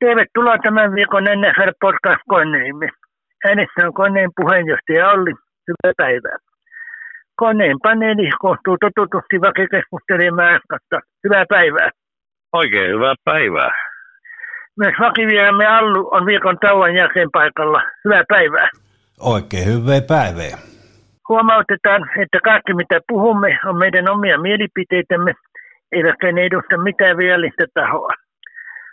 Tervetuloa tämän viikon NFL Podcast koneemme. Äänessä on koneen puheenjohtaja Olli. Hyvää päivää. Koneen paneeli koostuu totutusti vakikeskustelemaan äskestä. Hyvää päivää. Oikein hyvää päivää. Myös vakivieraamme Allu on viikon tauon jälkeen paikalla. Hyvää päivää. Oikein hyvää päivää. Huomautetaan, että kaikki mitä puhumme on meidän omia mielipiteitämme, eivätkä ne edusta mitään viallista tahoa.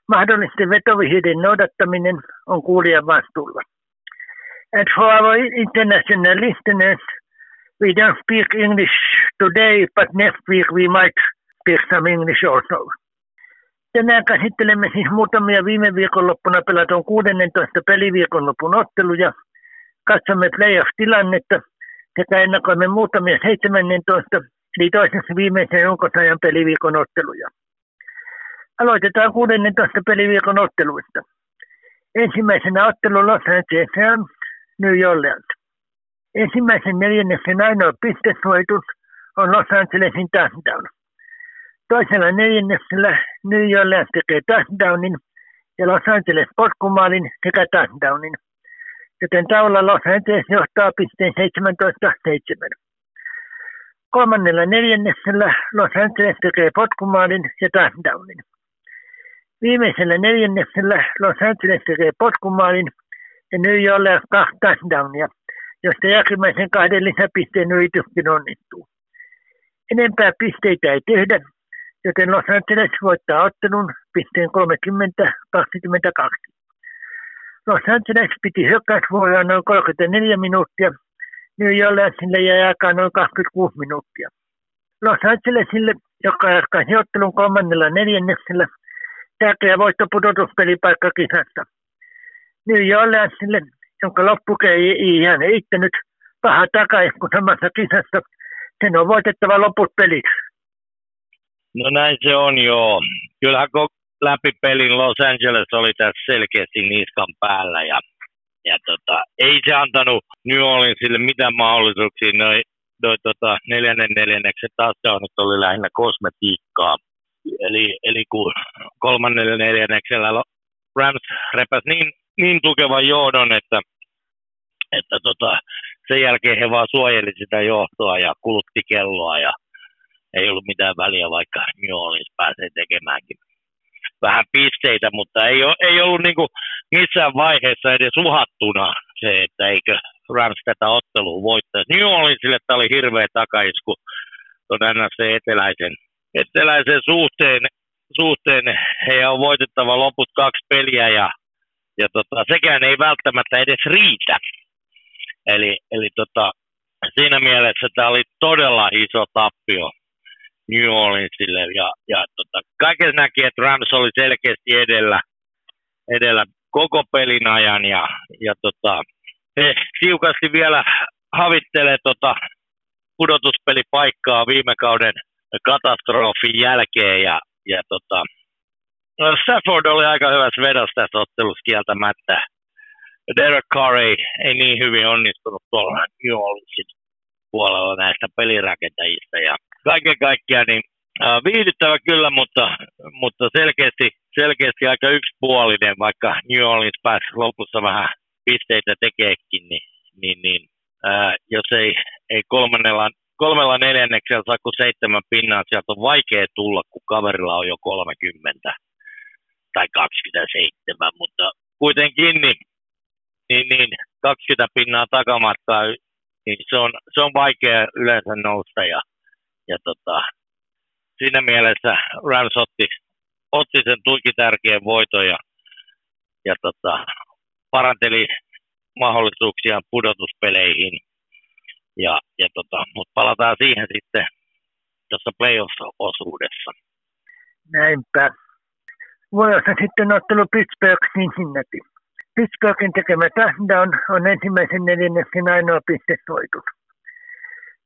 Mahdollisten vetovihjeiden noudattaminen on kuulijan vastuulla. For our international listeners, we don't speak English today, but next week we might speak some English also. Tänään käsittelemme siis muutamia viime viikonloppuna pelatun 16 peliviikonlopun otteluja. Katsomme playoff-tilannetta sekä ennakoimme muutamia 17, eli toisessa viimeisen runkosajan peliviikon otteluja. Aloitetaan 16 peliviikon otteluista. Ensimmäisenä ottelu Los Angeles New Orleans. Ensimmäisen neljänneksen ainoa pistesuojitus on Los Angelesin touchdown. Toisella neljänneksellä New Orleans tekee touchdownin ja Los Angeles potkumaalin sekä touchdownin. Joten taululla Los Angeles johtaa pisteen 17-7. Kolmannella neljänneksellä Los Angeles tekee potkumaalin ja touchdownin. Viimeisellä neljänneksellä Los Angeles tekee potkumaalin ja New York kaksi touchdownia, josta jälkimmäisen kahden lisäpisteen yrityskin onnistuu. Enempää pisteitä ei tehdä, joten Los Angeles voittaa ottelun pisteen 30-22. Los Angeles piti hyökkäysvuoroa noin 34 minuuttia, New Orleansille jäi aikaa noin 26 minuuttia. Los Angelesille, joka jatkaisi ottelun kolmannella neljänneksellä, tärkeä voitto pudotuspelipaikka kisassa. New Orleansille, jonka loppukei ei ihan eittänyt paha takaisku samassa kisassa, sen on voitettava loput pelit. No näin se on joo. Kyllähän läpi pelin Los Angeles oli tässä selkeästi niskan päällä ja, ja tota, ei se antanut New Orleansille mitään mahdollisuuksia. Noi, noi tota, neljännen neljänneksen touchdownit oli lähinnä kosmetiikkaa. Eli, eli kun kolmannella neljänneksellä Rams repäs niin, niin tukevan johdon, että, että tota, sen jälkeen he vaan suojeli sitä johtoa ja kulutti kelloa ja ei ollut mitään väliä, vaikka New Orleans pääsee tekemäänkin vähän pisteitä, mutta ei, ole, ei ollut niin kuin missään vaiheessa edes uhattuna se, että eikö Rams tätä ottelua voittaisi. New Orleansille tämä oli hirveä takaisku tuon NFC eteläisen, eteläisen suhteen, suhteen. Heidän on voitettava loput kaksi peliä ja, ja tota, sekään ei välttämättä edes riitä. Eli, eli tota, siinä mielessä tämä oli todella iso tappio New Orleansille. Ja, ja tota, kaiken näki, että Rams oli selkeästi edellä, edellä koko pelin ajan ja, ja tota, he tiukasti vielä havittelee tota pudotuspelipaikkaa viime kauden katastrofin jälkeen ja, ja tota, no Stafford oli aika hyvässä vedossa tässä ottelussa kieltämättä. Derek Carr ei, ei niin hyvin onnistunut tuolla New Orleansin puolella näistä pelirakentajista ja kaiken kaikkiaan niin äh, viihdyttävä kyllä, mutta, mutta selkeästi, selkeästi aika yksipuolinen, vaikka New Orleans pääsi lopussa vähän pisteitä tekeekin, niin, niin, niin ää, jos ei, ei kolmannella, kolmella neljänneksellä saa kuin seitsemän pinnaa, sieltä on vaikea tulla, kun kaverilla on jo 30 tai 27, mutta kuitenkin niin, niin, niin 20 pinnaa takamatkaa, niin se on, se on vaikea yleensä nousta ja ja tota, siinä mielessä Rams otti, otti sen tuiki tärkeän voiton ja, ja tota, paranteli mahdollisuuksia pudotuspeleihin. Ja, ja tota, mutta palataan siihen sitten tuossa playoff-osuudessa. Näinpä. Vuorossa sitten ottelu Pittsburgh Cincinnati. Pittsburghin tekemä touchdown on ensimmäisen neljänneksen ainoa pistesoitus.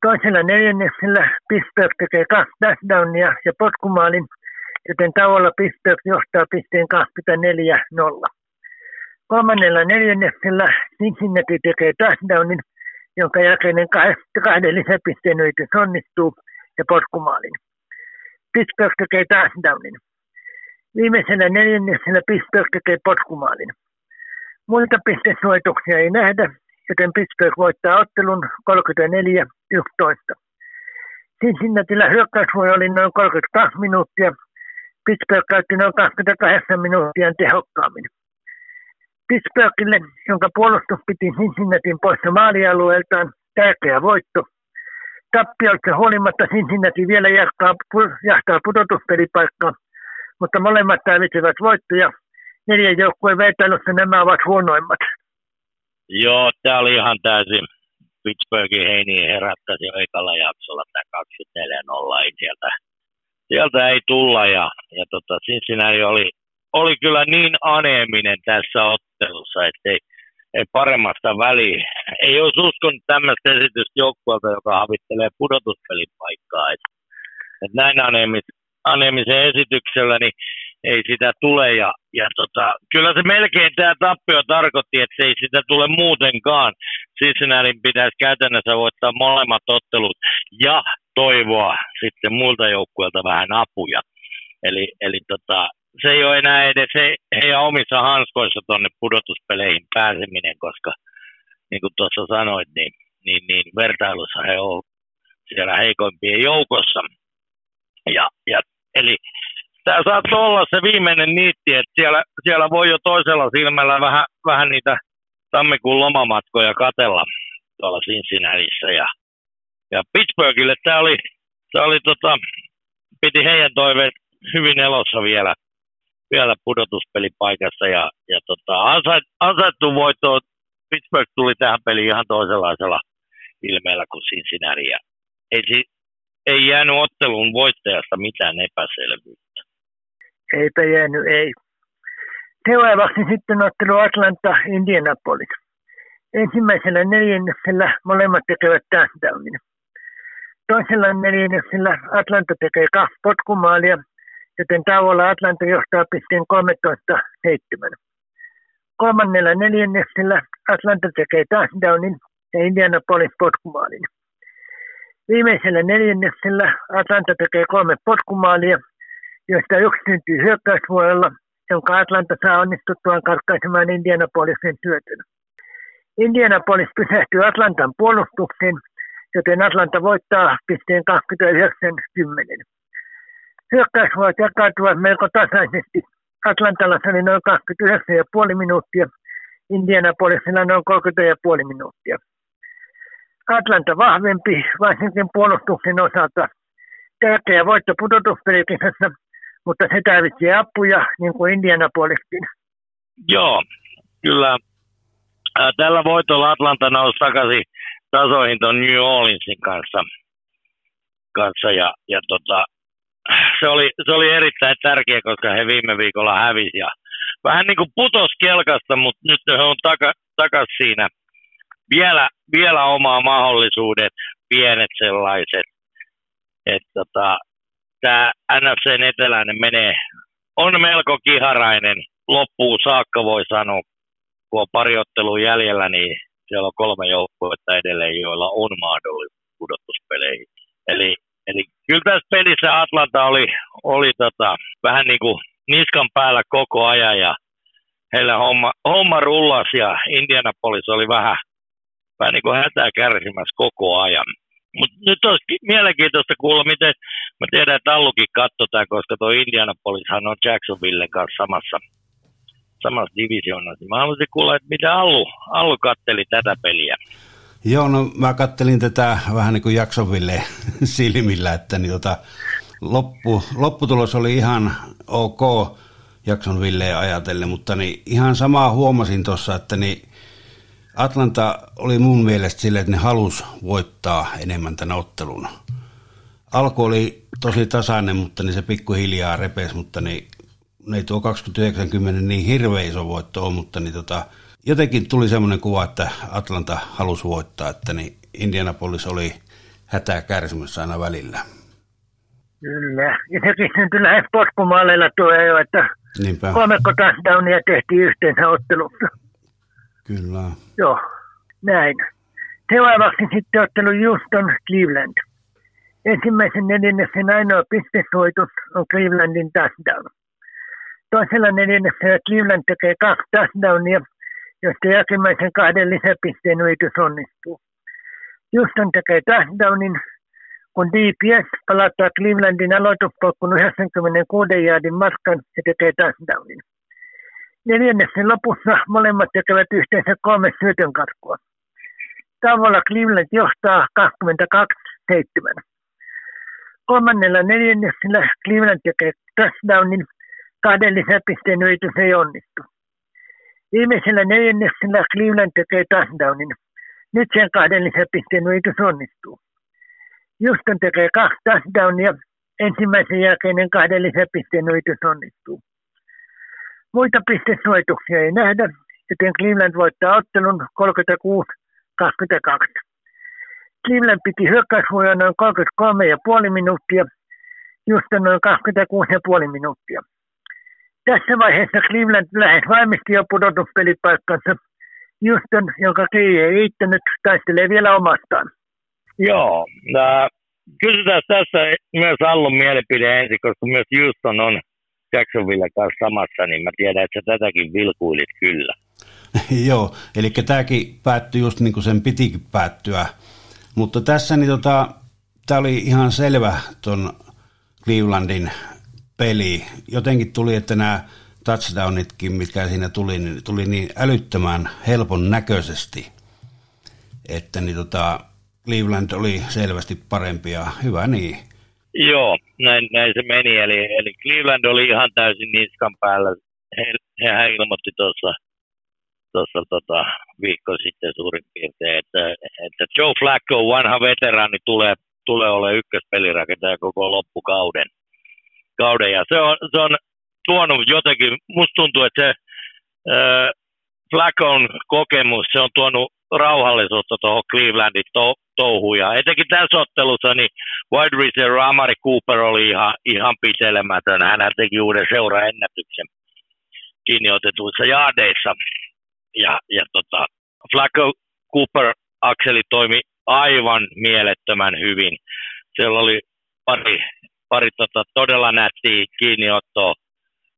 Toisella neljänneksellä Pittsburgh tekee kaksi touchdownia ja potkumaalin, joten tauolla Pittsburgh johtaa pisteen 24-0. Kolmannella neljänneksellä Cincinnati tekee touchdownin, jonka jälkeinen kahden lisäpisteen yritys onnistuu ja potkumaalin. Pittsburgh tekee touchdownin. Viimeisellä neljänneksellä Pittsburgh tekee potkumaalin. Muita pistesuojituksia ei nähdä, joten Pittsburgh voittaa ottelun 34-11. Cincinnatilla hyökkäysvuoro oli noin 32 minuuttia. Pittsburgh käytti noin 28 minuuttia tehokkaammin. Pittsburghille, jonka puolustus piti Cincinnatin poissa maalialueeltaan, tärkeä voitto. Tappioista huolimatta Cincinnati vielä jahtaa, jahtaa pudotuspelipaikkaa, mutta molemmat tarvitsevat voittoja. Neljän joukkueen vertailussa nämä ovat huonoimmat. Joo, tämä oli ihan täysin Pittsburghin heiniä herättäisi jo ekalla jaksolla tämä 24-0. Ei sieltä, sieltä ei tulla ja, ja tota, Cincinnati oli, oli kyllä niin aneeminen tässä ottelussa, että ei, ei paremmasta väliä. Ei olisi uskonut tämmöistä esitystä joukkueelta, joka havittelee pudotuspelin paikkaa. Et, et näin aneemis, aneemisen esityksellä, niin ei sitä tule. Ja, ja tota, kyllä se melkein tämä tappio tarkoitti, että se ei sitä tule muutenkaan. Cincinnati pitäisi käytännössä voittaa molemmat ottelut ja toivoa sitten muilta joukkueilta vähän apuja. Eli, eli tota, se ei ole enää edes he, heidän omissa hanskoissa tuonne pudotuspeleihin pääseminen, koska niin kuin tuossa sanoit, niin, niin, niin vertailussa he ovat siellä heikoimpien joukossa. Ja, ja, eli tämä saattoi olla se viimeinen niitti, että siellä, siellä voi jo toisella silmällä vähän, vähän niitä tammikuun lomamatkoja katella tuolla Cincinnatiissa. Ja, ja Pittsburghille tämä oli, tämä oli tota, piti heidän toiveet hyvin elossa vielä, vielä pudotuspelipaikassa ja, ja tota, ansaittu voitto, Pittsburgh tuli tähän peliin ihan toisenlaisella ilmeellä kuin Cincinnati. Ja ei, ei jäänyt ottelun voittajasta mitään epäselvyyttä. Eipä jäänyt, ei. Seuraavaksi sitten ottelu Atlanta Indianapolis. Ensimmäisellä neljänneksellä molemmat tekevät touchdownin. Toisella neljänneksellä Atlanta tekee kaksi potkumaalia, joten tauolla Atlanta johtaa pisteen 13-7. Kolmannella neljänneksellä Atlanta tekee touchdownin ja Indianapolis potkumaalin. Viimeisellä neljänneksellä Atlanta tekee kolme potkumaalia – josta yksi syntyy hyökkäysvuodella, jonka Atlanta saa onnistuttuaan karkkaisemaan Indianapolisin syötön. Indianapolis pysähtyy Atlantan puolustukseen, joten Atlanta voittaa pisteen 29-10. Hyökkäysvuorot jakautuvat melko tasaisesti. Atlantalla se oli noin 29,5 minuuttia, Indianapolisilla noin 30,5 minuuttia. Atlanta vahvempi, varsinkin puolustuksen osalta. Tärkeä voitto pudotuspelikisessä mutta se tarvitsee apuja, niin kuin Indianapoliskin. Joo, kyllä. Tällä voitolla Atlanta nousi takaisin tasoihin tuon New Orleansin kanssa. kanssa ja, ja tota, se, oli, se oli erittäin tärkeä, koska he viime viikolla hävisi. Ja vähän niin kuin putos kelkasta, mutta nyt he on taka, takas siinä. Vielä, vielä omaa mahdollisuudet, pienet sellaiset. Et tota, tämä NFCn eteläinen menee, on melko kiharainen loppuun saakka voi sanoa, kun on pari jäljellä, niin siellä on kolme joukkuetta edelleen, joilla on mahdollisuus pudotuspeleihin. Eli, eli kyllä tässä pelissä Atlanta oli, oli tota, vähän niin kuin niskan päällä koko ajan ja heillä homma, homma rullas ja Indianapolis oli vähän, vähän niin kuin hätää kärsimässä koko ajan. Mutta nyt olisi mielenkiintoista kuulla, miten, mä tiedän, että Allukin katsotaan, koska tuo Indianapolishan on Jacksonville kanssa samassa, samassa divisioonassa. Mä haluaisin kuulla, että mitä Allu, Allu katteli tätä peliä. Joo, no mä kattelin tätä vähän niin kuin Jacksonville silmillä, että niin tota, loppu, lopputulos oli ihan ok Jacksonville ajatellen, mutta niin ihan samaa huomasin tuossa, että niin Atlanta oli mun mielestä sille, että ne halus voittaa enemmän tämän ottelun. Alku oli tosi tasainen, mutta niin se pikkuhiljaa repesi, mutta niin, ei tuo 2090 niin hirveä iso voitto ole, mutta niin tota, jotenkin tuli semmoinen kuva, että Atlanta halusi voittaa, että niin Indianapolis oli hätää kärsimässä aina välillä. Kyllä, ja sekin lähes potkumaaleilla tuo jo, että Niinpä. kolme touchdownia tehtiin yhteensä ottelussa. Kyllä. Joo, näin. Seuraavaksi sitten ottelu Houston Cleveland. Ensimmäisen neljänneksen ainoa pistesoitus on Clevelandin touchdown. Toisella neljänneksellä Cleveland tekee kaksi touchdownia, josta jälkimmäisen kahden lisäpisteen yritys onnistuu. Houston tekee touchdownin, kun DPS palauttaa Clevelandin aloituspolkun 96 jaardin matkan ja tekee touchdownin. Neljänneksen lopussa molemmat tekevät yhteensä kolme syötön karkua. Tavalla Cleveland johtaa 22-7. Kolmannella neljänneksellä Cleveland tekee touchdownin, kahden lisäpisteen yritys ei onnistu. Viimeisellä neljänneksellä Cleveland tekee touchdownin. Nyt sen kahden lisäpisteen yritys onnistuu. Houston tekee kaksi touchdownia. Ensimmäisen jälkeinen kahden lisäpisteen yritys onnistuu. Muita pistesuojituksia ei nähdä, joten Cleveland voittaa ottelun 36-22. Cleveland piti hyökkäyshuoja noin 33,5 minuuttia, Houston noin 26,5 minuuttia. Tässä vaiheessa Cleveland lähes valmisti jo pudotuspelipaikkansa. Houston, jonka kiinni ei riittänyt, taistelee vielä omastaan. Joo, äh, kysytään tässä myös Allon mielipide ensin, koska myös Houston on Jacksonville kanssa samassa, niin mä tiedän, että sä tätäkin vilkuilit kyllä. Joo, eli tämäkin päättyi just niin kuin sen pitikin päättyä. Mutta tässä niin tota, tämä oli ihan selvä tuon Clevelandin peli. Jotenkin tuli, että nämä touchdownitkin, mitkä siinä tuli, niin tuli niin älyttömän helpon näköisesti, että niin tota, Cleveland oli selvästi parempi ja hyvä niin. Joo, näin, näin se meni. Eli, eli Cleveland oli ihan täysin niskan päällä. He, hehän ilmoitti tuossa tuossa tota, viikko sitten suurin piirtein, että, että Joe Flacco, vanha veteraani, tulee, tulee olemaan ykköspelirakentaja koko loppukauden. Kauden. Ja se on, se on tuonut jotenkin, musta tuntuu, että se äh, kokemus, se on tuonut rauhallisuutta tuohon Clevelandin to, touhuun. Ja etenkin tässä ottelussa niin wide receiver Amari Cooper oli ihan, ihan pitelemätön. Hän teki uuden seuraennätyksen kiinni otetuissa jaadeissa. Ja, ja tota, Flacco Cooper akseli toimi aivan mielettömän hyvin. Siellä oli pari, pari tota, todella nättiä kiinniottoa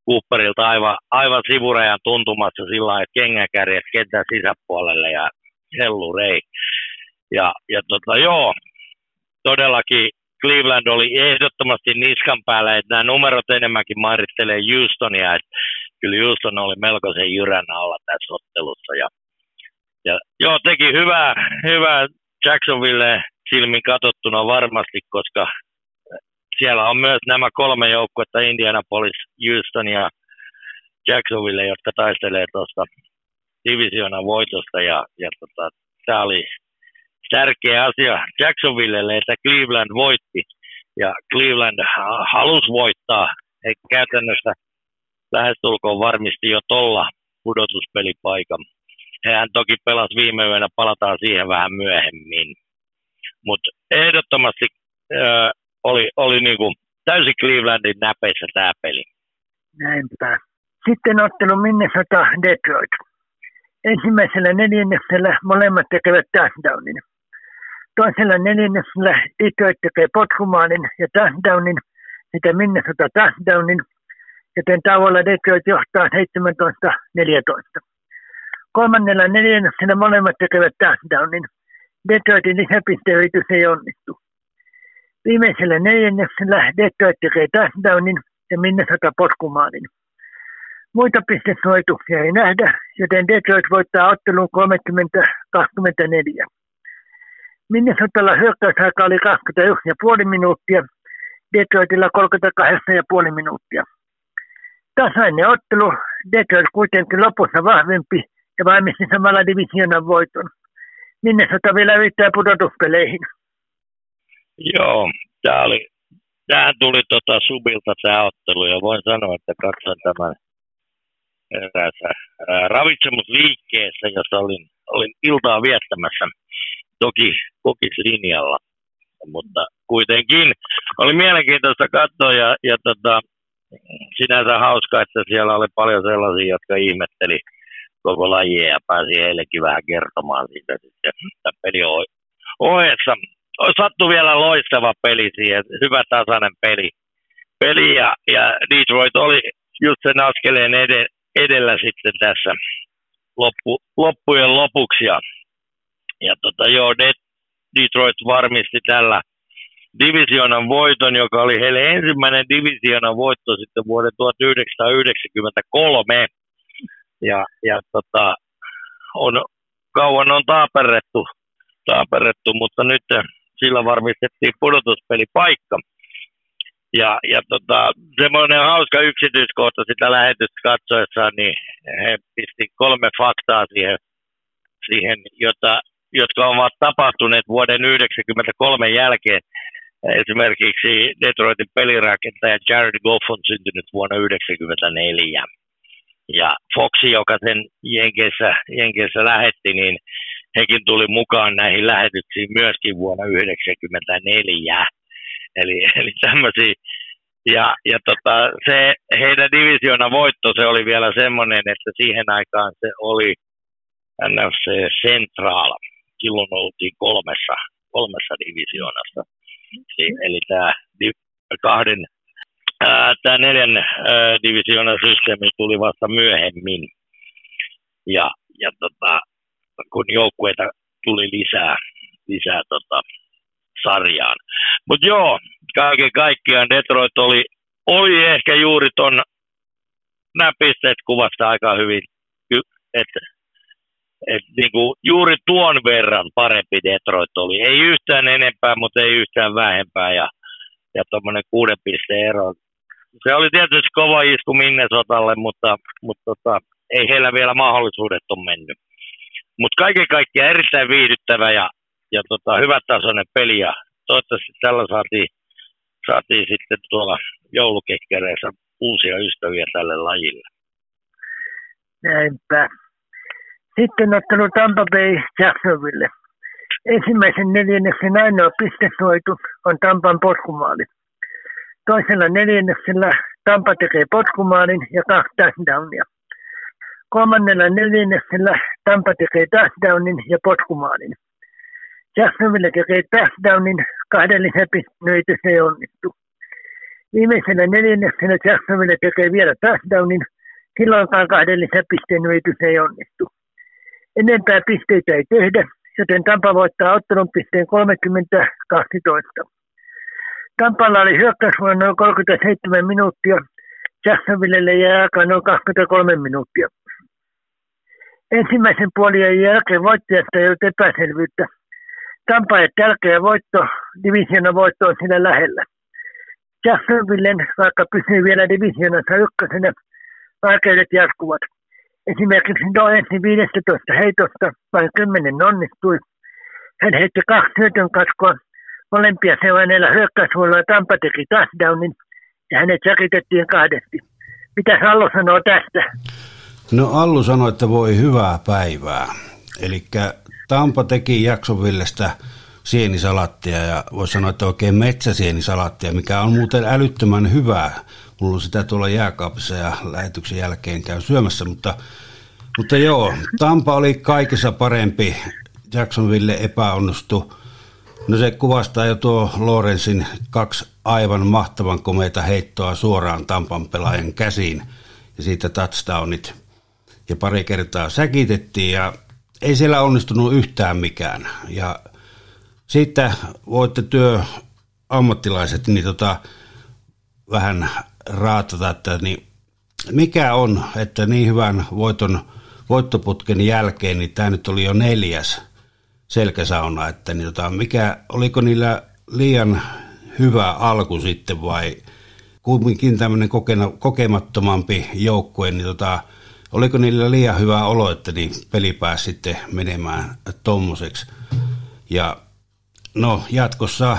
Cooperilta aivan, aivan sivurajan tuntumassa sillä lailla, että kengäkärjet kentän sisäpuolelle ja hellurei. Ja, ja tota, joo, todellakin Cleveland oli ehdottomasti niskan päällä, että nämä numerot enemmänkin mairittelee Houstonia, että kyllä Houston oli melkoisen jyrän alla tässä ottelussa. Ja, ja joo, teki hyvää, hyvää Jacksonville silmin katsottuna varmasti, koska siellä on myös nämä kolme joukkuetta, Indianapolis, Houston ja Jacksonville, jotka taistelee tuosta divisioonan voitosta ja, ja tota, tämä oli tärkeä asia Jacksonvillelle, että Cleveland voitti ja Cleveland halusi voittaa. He käytännössä lähestulkoon varmisti jo tuolla pudotuspelipaikan. Hehän toki pelasi viime yönä, palataan siihen vähän myöhemmin. Mutta ehdottomasti oli, oli niinku täysin Clevelandin näpeissä tämä peli. Näinpä. Sitten ottelu Minnesota Detroit. Ensimmäisellä neljänneksellä molemmat tekevät touchdownin. Toisella neljänneksellä Detroit tekee potkumaalin ja touchdownin, sitä Minnesota touchdownin, joten tauolla Detroit johtaa 17-14. Kolmannella neljänneksellä molemmat tekevät touchdownin. Detroitin lisäpisteyritys ei onnistu. Viimeisellä neljänneksellä Detroit tekee touchdownin ja Minnesota potkumaalin. Muita pistesuojituksia ei nähdä, joten Detroit voittaa ottelun 30-24. Minnesotalla hyökkäysaika oli 21,5 minuuttia, Detroitilla 38,5 minuuttia. Tasainen ottelu, Detroit kuitenkin lopussa vahvempi ja valmisti samalla divisionan voiton. Minnesota vielä yrittää pudotuspeleihin. Joo, tämä oli, tämähän tuli tota Subilta tämä ottelu ja voin sanoa, että katson tämän eräässä ravitsemusliikkeessä, jossa olin, olin iltaa viettämässä, toki kokislinjalla, mutta kuitenkin oli mielenkiintoista katsoa ja, ja tota, sinänsä hauska, että siellä oli paljon sellaisia, jotka ihmetteli koko lajia ja pääsi heillekin vähän kertomaan siitä sitten että peli ohessa. Sattui vielä loistava peli siihen, hyvä tasainen peli. peli ja, ja Detroit oli just sen askeleen ed- edellä sitten tässä loppu, loppujen lopuksi. Ja, ja tota, joo, Detroit varmisti tällä divisionan voiton, joka oli heille ensimmäinen divisionan voitto sitten vuoden 1993. Ja, ja tota, on, kauan on taaperrettu, taaperrettu, mutta nyt sillä varmistettiin pudotuspelipaikka. Ja, ja tota, semmoinen hauska yksityiskohta sitä lähetystä katsoessaan, niin he pisti kolme faktaa siihen, siihen jota, jotka ovat tapahtuneet vuoden 1993 jälkeen. Esimerkiksi Detroitin pelirakentaja Jared Goff on syntynyt vuonna 1994. Ja Foxi, joka sen Jenkeissä, Jenkeissä lähetti, niin hekin tuli mukaan näihin lähetyksiin myöskin vuonna 1994. Eli, eli tämmöisiä. Ja, ja tota, se heidän divisiona voitto, se oli vielä semmoinen, että siihen aikaan se oli NFC Central. Silloin oltiin kolmessa, kolmessa divisioonassa. Eli tämä kahden, tämä neljän divisioonan systeemi tuli vasta myöhemmin. Ja, ja tota, kun joukkueita tuli lisää, lisää tota, sarjaan. Mutta joo, kaiken kaikkiaan Detroit oli, oli ehkä juuri ton, nämä pisteet kuvasta aika hyvin, että et niinku juuri tuon verran parempi Detroit oli. Ei yhtään enempää, mutta ei yhtään vähempää ja, ja tuommoinen kuuden pisteen ero. Se oli tietysti kova isku Minnesotalle, mutta, mutta tota, ei heillä vielä mahdollisuudet on mennyt. Mutta kaiken kaikkiaan erittäin viihdyttävä ja, ja tota, hyvätasoinen peli ja toivottavasti tällä saatiin, saatiin sitten tuolla joulukekkereissä uusia ystäviä tälle lajille. Näinpä. Sitten ottelu Tampa Bay Jacksonville. Ensimmäisen neljänneksen ainoa pistesoitu on Tampan potkumaali. Toisella neljänneksellä Tampa tekee potkumaalin ja kaksi touchdownia. Kolmannella neljänneksellä Tampa tekee touchdownin ja potkumaalin. Jacksonville tekee touchdownin, kahden lisäpisteen se ei onnistu. Viimeisellä neljänneksellä Jacksonville tekee vielä touchdownin, silloinkaan kahden lisäpisteen se ei onnistu. Enempää pisteitä ei tehdä, joten Tampa voittaa ottelun pisteen 30-12. Tampalla oli hyökkäysvuonna noin 37 minuuttia, Jacksonvillelle jäi aikaa noin 23 minuuttia. Ensimmäisen puolien jälkeen voittajasta ei ollut epäselvyyttä. Tampa ei tärkeä voitto, divisiona voitto on siinä lähellä. Jacksonvillen, vaikka pysyy vielä divisionassa ykkösenä, vaikeudet jatkuvat. Esimerkiksi ensin 15 heitosta vain 10 onnistui. Hän heitti kaksi syötön katkoa. Molempia seuraneella hyökkäysvuorolla Tampa teki touchdownin ja hänet säkitettiin kahdesti. Mitä Allu sanoo tästä? No Allu sanoi, että voi hyvää päivää. Eli Tampa teki Jacksonvillestä sienisalattia ja voisi sanoa, että oikein metsäsienisalattia, mikä on muuten älyttömän hyvää Mulla on sitä tuolla jääkaapissa ja lähetyksen jälkeen käy syömässä, mutta, mutta joo, Tampa oli kaikessa parempi. Jacksonville epäonnistu. No se kuvastaa jo tuo Lorensin kaksi aivan mahtavan komeita heittoa suoraan Tampan pelaajan käsiin ja siitä touchdownit. Ja pari kertaa säkitettiin ja ei siellä onnistunut yhtään mikään. Ja sitten voitte työ ammattilaiset niin tota, vähän raatata, että niin mikä on, että niin hyvän voiton, voittoputken jälkeen, niin tämä nyt oli jo neljäs selkäsauna, että niin tota, mikä, oliko niillä liian hyvä alku sitten vai kumminkin tämmöinen kokemattomampi joukkue, niin tota, oliko niillä liian hyvä olo, että niin peli pääsi sitten menemään tommoseksi. Ja no jatkossa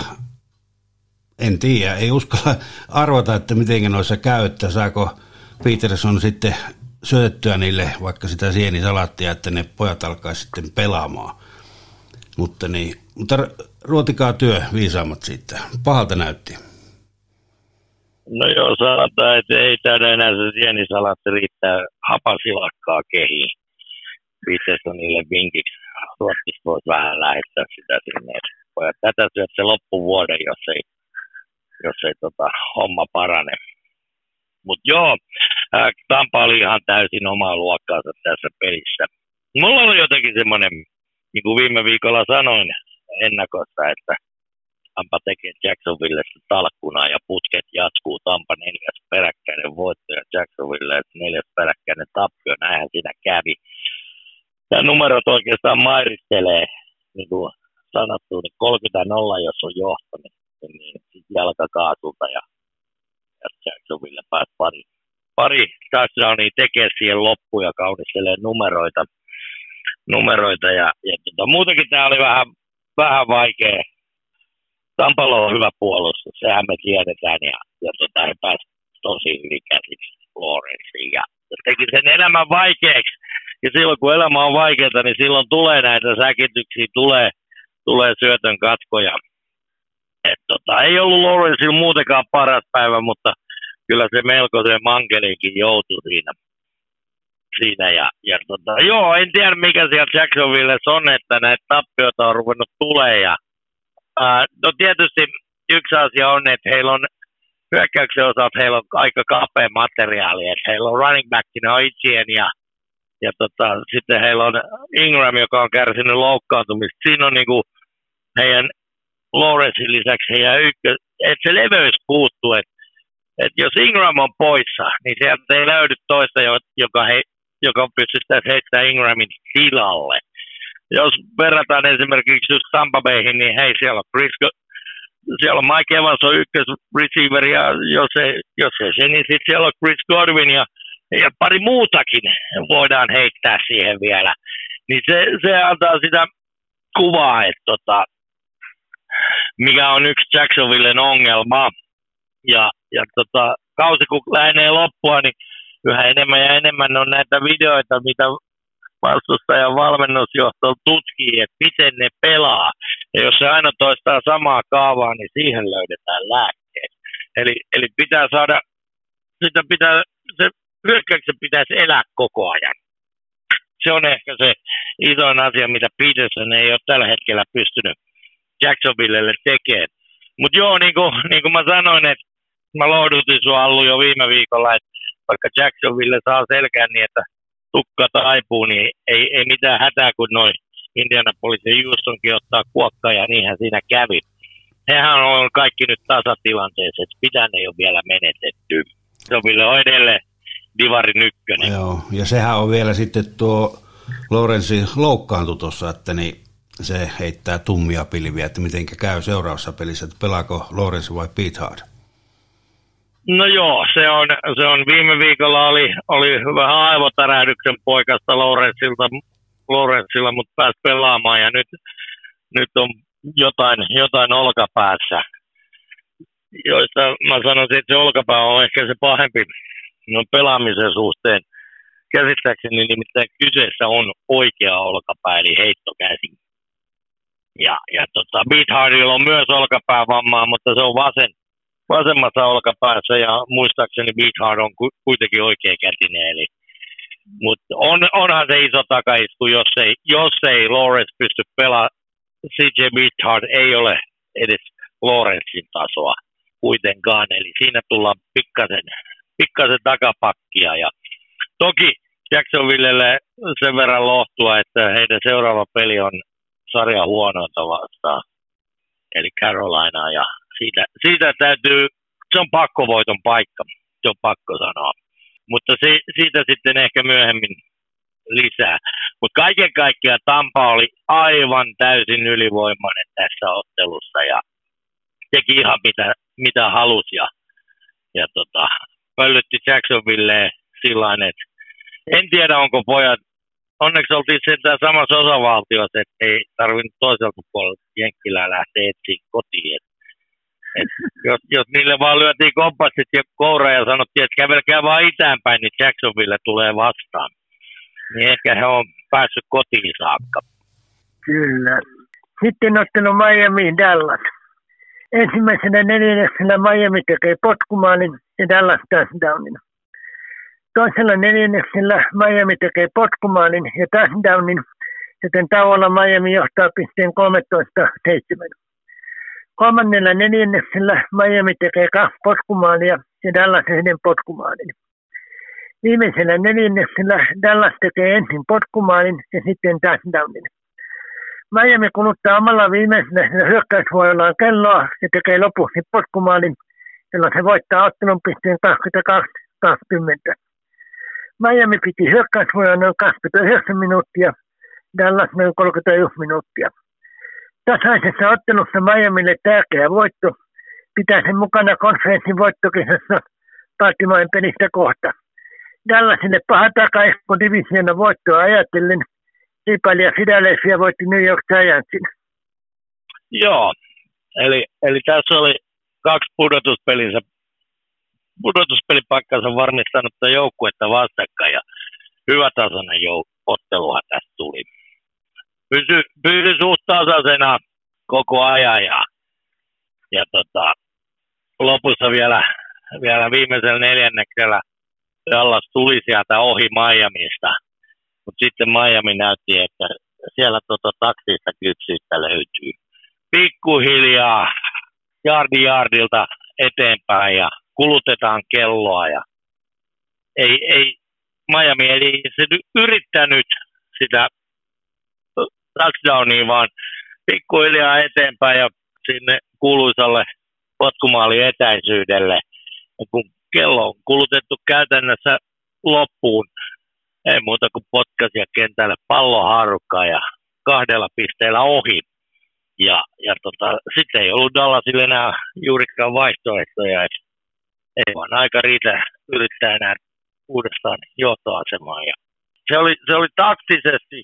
en tiedä, ei uskalla arvata, että miten noissa käy, että saako Peterson sitten syötettyä niille vaikka sitä sienisalattia, että ne pojat alkaa sitten pelaamaan. Mutta, niin, mutta ruotikaa työ viisaammat siitä. Pahalta näytti. No joo, sanotaan, että ei täällä enää se sienisalatti riittää hapasilakkaa kehiin. Petersonille vinkiksi. Ruotsissa voisi vähän lähettää sitä sinne. Pojat tätä syöt se loppuvuoden, jos ei jos ei tota, homma parane. Mutta joo, Tampa oli ihan täysin omaa luokkaansa tässä pelissä. Mulla oli jotenkin semmoinen, niin kuin viime viikolla sanoin ennakossa, että Tampa tekee Jacksonvillesta talkkuna ja putket jatkuu Tampa neljäs peräkkäinen voitto ja Jacksonville neljäs peräkkäinen tappio. Näinhän siinä kävi. Tämä numerot oikeastaan mairistelee, niin kuin sanottu, niin 30-0, jos on johtanut, niin sitten jalkakaasulta ja, ja Jacksonville pääsi pari, pari touchdownia tekee siihen loppuun ja kaunistelee numeroita. numeroita ja, ja tota, muutenkin tämä oli vähän, vähän vaikea Tampalo on hyvä puolustus, sehän me tiedetään, ja, ja tota, he pääsivät tosi hyvin käsiksi Lawrenceen, ja, ja teki sen elämän vaikeaksi. Ja silloin kun elämä on vaikeaa, niin silloin tulee näitä säkityksiä, tulee, tulee syötön katkoja. Et tota, ei ollut Lawrenceilla muutenkaan paras päivä, mutta kyllä se melkoisen mankelinkin joutui siinä. siinä ja, ja tota, joo, en tiedä mikä siellä Jacksonville on, että näitä tappioita on ruvennut tulee ja No tietysti yksi asia on, että heillä on hyökkäyksen osalta heillä on aika kapea materiaali, että heillä on running backina Itchien ja, ja tota, sitten heillä on Ingram, joka on kärsinyt loukkaantumista. Siinä on niinku heidän Lawrencein lisäksi heidän ykkö, että se leveys puuttuu, että et jos Ingram on poissa, niin sieltä ei löydy toista, joka, he, joka pystyisi heittämään Ingramin tilalle jos verrataan esimerkiksi just Tampa Bayhin, niin hei, siellä on Chris, siellä on Mike Evans on ykkös receiver, ja jos ei, jos ei se, niin sitten siellä on Chris Godwin ja, ja pari muutakin voidaan heittää siihen vielä. Niin se, se antaa sitä kuvaa, että tota, mikä on yksi Jacksonvillen ongelma. Ja, ja tota, kausi kun lähenee loppua, niin yhä enemmän ja enemmän on näitä videoita, mitä vastustajan valmennusjohto tutkii, että miten ne pelaa. Ja jos se aina toistaa samaa kaavaa, niin siihen löydetään lääkkeet. Eli, eli pitää saada, sitä pitää, se hyökkäyksen pitäisi elää koko ajan. Se on ehkä se isoin asia, mitä Peterson ei ole tällä hetkellä pystynyt Jacksonvillelle tekemään. Mutta joo, niin kuin, niin kuin mä sanoin, että mä lohdutin sua Allu jo viime viikolla, että vaikka Jacksonville saa selkeän niin, että tukka taipuu, niin ei, ei mitään hätää, kun noin Indianapolisin Houstonkin ottaa kuokka ja niinhän siinä kävi. Hehän on kaikki nyt tasatilanteessa, että pitää ei ole vielä menetetty. Se on vielä edelleen Divarin ykkönen. Joo, ja sehän on vielä sitten tuo Lorenzi loukkaantui tuossa, että niin se heittää tummia pilviä, että miten käy seuraavassa pelissä, että pelaako Lorenzi vai Pete Hard? No joo, se on, se on viime viikolla oli, oli vähän aivotärähdyksen poikasta Lorenzilta, Lorenzilla, mutta pääsi pelaamaan ja nyt, nyt on jotain, jotain olkapäässä, joista mä sanoisin, että se olkapää on ehkä se pahempi no, pelaamisen suhteen. Käsittääkseni nimittäin kyseessä on oikea olkapää, eli heittokäsi. Ja, ja tota, Beat Hardilla on myös olkapäävammaa, mutta se on vasen, vasemmassa olkapäässä ja muistaakseni Beathard on kuitenkin oikea kätinen. Eli, mutta on, onhan se iso takaisku, jos ei, jos ei Lawrence pysty pelaamaan. CJ Beathard ei ole edes Lawrencein tasoa kuitenkaan, eli siinä tullaan pikkasen, pikkasen takapakkia. Ja toki Jacksonvillelle sen verran lohtua, että heidän seuraava peli on sarja huonoita vastaan, eli Carolina ja siitä, siitä täytyy, se on pakkovoiton paikka, se on pakko sanoa. Mutta se, siitä sitten ehkä myöhemmin lisää. Mutta kaiken kaikkiaan Tampa oli aivan täysin ylivoimainen tässä ottelussa ja teki ihan mitä, mitä halusi ja, ja tota, pöllytti Jacksonville sillä että en tiedä onko pojat, onneksi oltiin sentään samassa osavaltiossa, että ei tarvinnut toiselta puolelta Jenkkilää lähteä etsiä kotiin. Et jos, jos niille vaan lyötiin kompassit ja koura ja sanottiin, että kävelkää vaan itäänpäin, niin Jacksonville tulee vastaan. Niin ehkä he on päässyt kotiin saakka. Kyllä. Sitten ottelu Miami Dallas. Ensimmäisenä neljänneksellä Miami tekee potkumaalin ja Dallas touchdownin. Toisella neljänneksellä Miami tekee potkumaalin ja touchdownin, joten tauolla Miami johtaa pisteen 13-7. Kolmannella neljänneksellä Miami tekee kaksi potkumaalia ja Dallas yhden potkumaalin. Viimeisellä neljänneksellä Dallas tekee ensin potkumaalin ja sitten touchdownin. Miami kuluttaa omalla viimeisellä hyökkäysvuorollaan kelloa ja tekee lopuksi potkumaalin, jolloin se voittaa ottelun pisteen 22-20. Miami piti hyökkäysvuoroa noin 29 minuuttia, Dallas noin 31 minuuttia. Tasaisessa ottelussa Miamille tärkeä voitto pitää sen mukana konferenssin voittokisassa Baltimoren pelistä kohta. Dallasille paha takaisku divisiona voittoa ajatellen – Kilpailija Philadelphia voitti New York Giantsin. Joo, eli, eli tässä oli kaksi pudotuspelinsä, pudotuspelipaikkansa varmistanutta joukkuetta vastakkain ja hyvä tasainen jou- otteluhan tästä tuli. Pysy, pysy suht tasaisena koko ajan ja, ja tota, lopussa vielä, vielä viimeisellä neljänneksellä Dallas tuli sieltä ohi Miamista mutta sitten Miami näytti, että siellä tota taksista kypsyyttä löytyy. Pikkuhiljaa jardi jardilta eteenpäin ja kulutetaan kelloa ja ei, ei Miami ei yrittänyt sitä touchdownia, vaan pikkuhiljaa eteenpäin ja sinne kuuluisalle potkumaali etäisyydelle. Ja kun kello on kulutettu käytännössä loppuun, ei muuta kuin potkasia kentälle palloharukkaa ja kahdella pisteellä ohi. Ja, ja tota, sitten ei ollut Dallasille enää juurikaan vaihtoehtoja, että ei vaan aika riitä yrittää enää uudestaan johtoasemaan. Ja se, oli, se oli taktisesti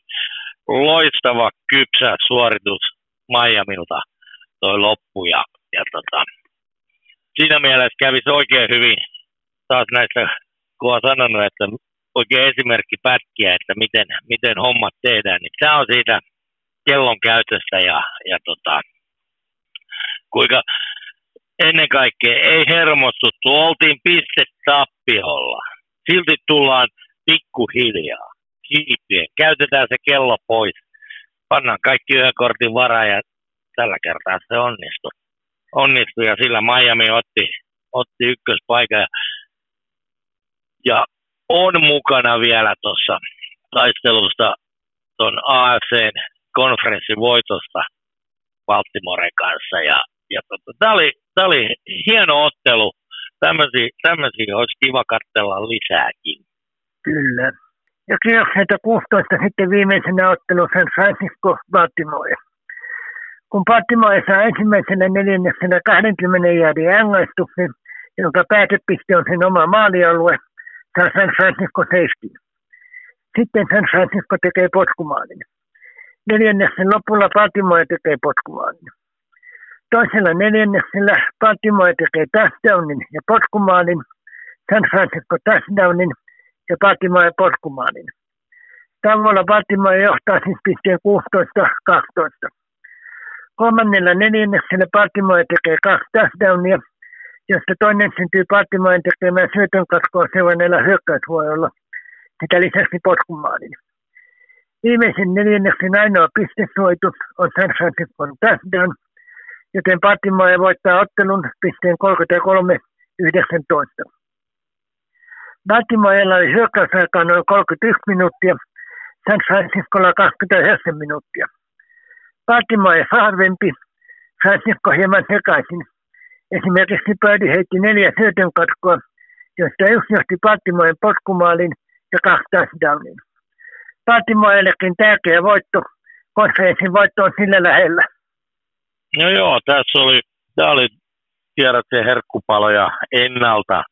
loistava, kypsä suoritus Miamilta toi loppu. Ja, ja tota, siinä mielessä kävisi oikein hyvin taas näistä, kun olen sanonut, että oikein esimerkki pätkiä, että miten, miten hommat tehdään, niin tämä on siitä kellon käytöstä ja, ja tota, kuinka ennen kaikkea ei hermostuttu, oltiin piste tappiolla. Silti tullaan pikkuhiljaa, kiipien, käytetään se kello pois, pannaan kaikki yhden kortin varaan ja tällä kertaa se onnistui. Onnistui ja sillä Miami otti, otti ykköspaikan. Ja on mukana vielä tuossa taistelusta tuon AFCn konferenssin voitosta Baltimoren kanssa. Ja, ja tota, tämä oli, oli hieno ottelu. Tämmöisiä olisi kiva katsella lisääkin. Kyllä. Ja kierrokselta 16 sitten viimeisenä ottelu San Francisco Baltimore. Kun Baltimore saa ensimmäisenä neljänneksellä 20 jäädin rangaistuksen, jonka päätepiste on sen oma maalialue – San Francisco safety. Sitten San Francisco tekee potkumaalin. Neljänneksen lopulla Baltimore tekee potkumaalin. Toisella neljänneksellä Baltimore tekee touchdownin ja potkumaalin, San Francisco touchdownin ja Baltimore potkumaalin. Tavalla Baltimore johtaa siis pisteen 16-12. Kolmannella neljänneksellä Baltimore tekee kaksi touchdownia josta toinen syntyy Baltimoren tekemään syötön katkoa seuranneella hyökkäysvuorolla sitä lisäksi potkumaalin. Viimeisen neljänneksen ainoa pistesuoitus on San Francisco touchdown, joten Baltimore voittaa ottelun pisteen 33-19. Baltimorella oli hyökkäysaikaa noin 31 minuuttia, San Franciscolla 29 minuuttia. Baltimore vahvempi, Francisco hieman sekaisin – Esimerkiksi Pöydi heitti neljä syötön katkoa, josta yksi johti Baltimoren potkumaalin ja kaksi touchdownin. Baltimorellekin tärkeä voitto, konferenssin voitto on sillä lähellä. No joo, tässä oli, tämä oli tiedätte herkkupaloja ennalta,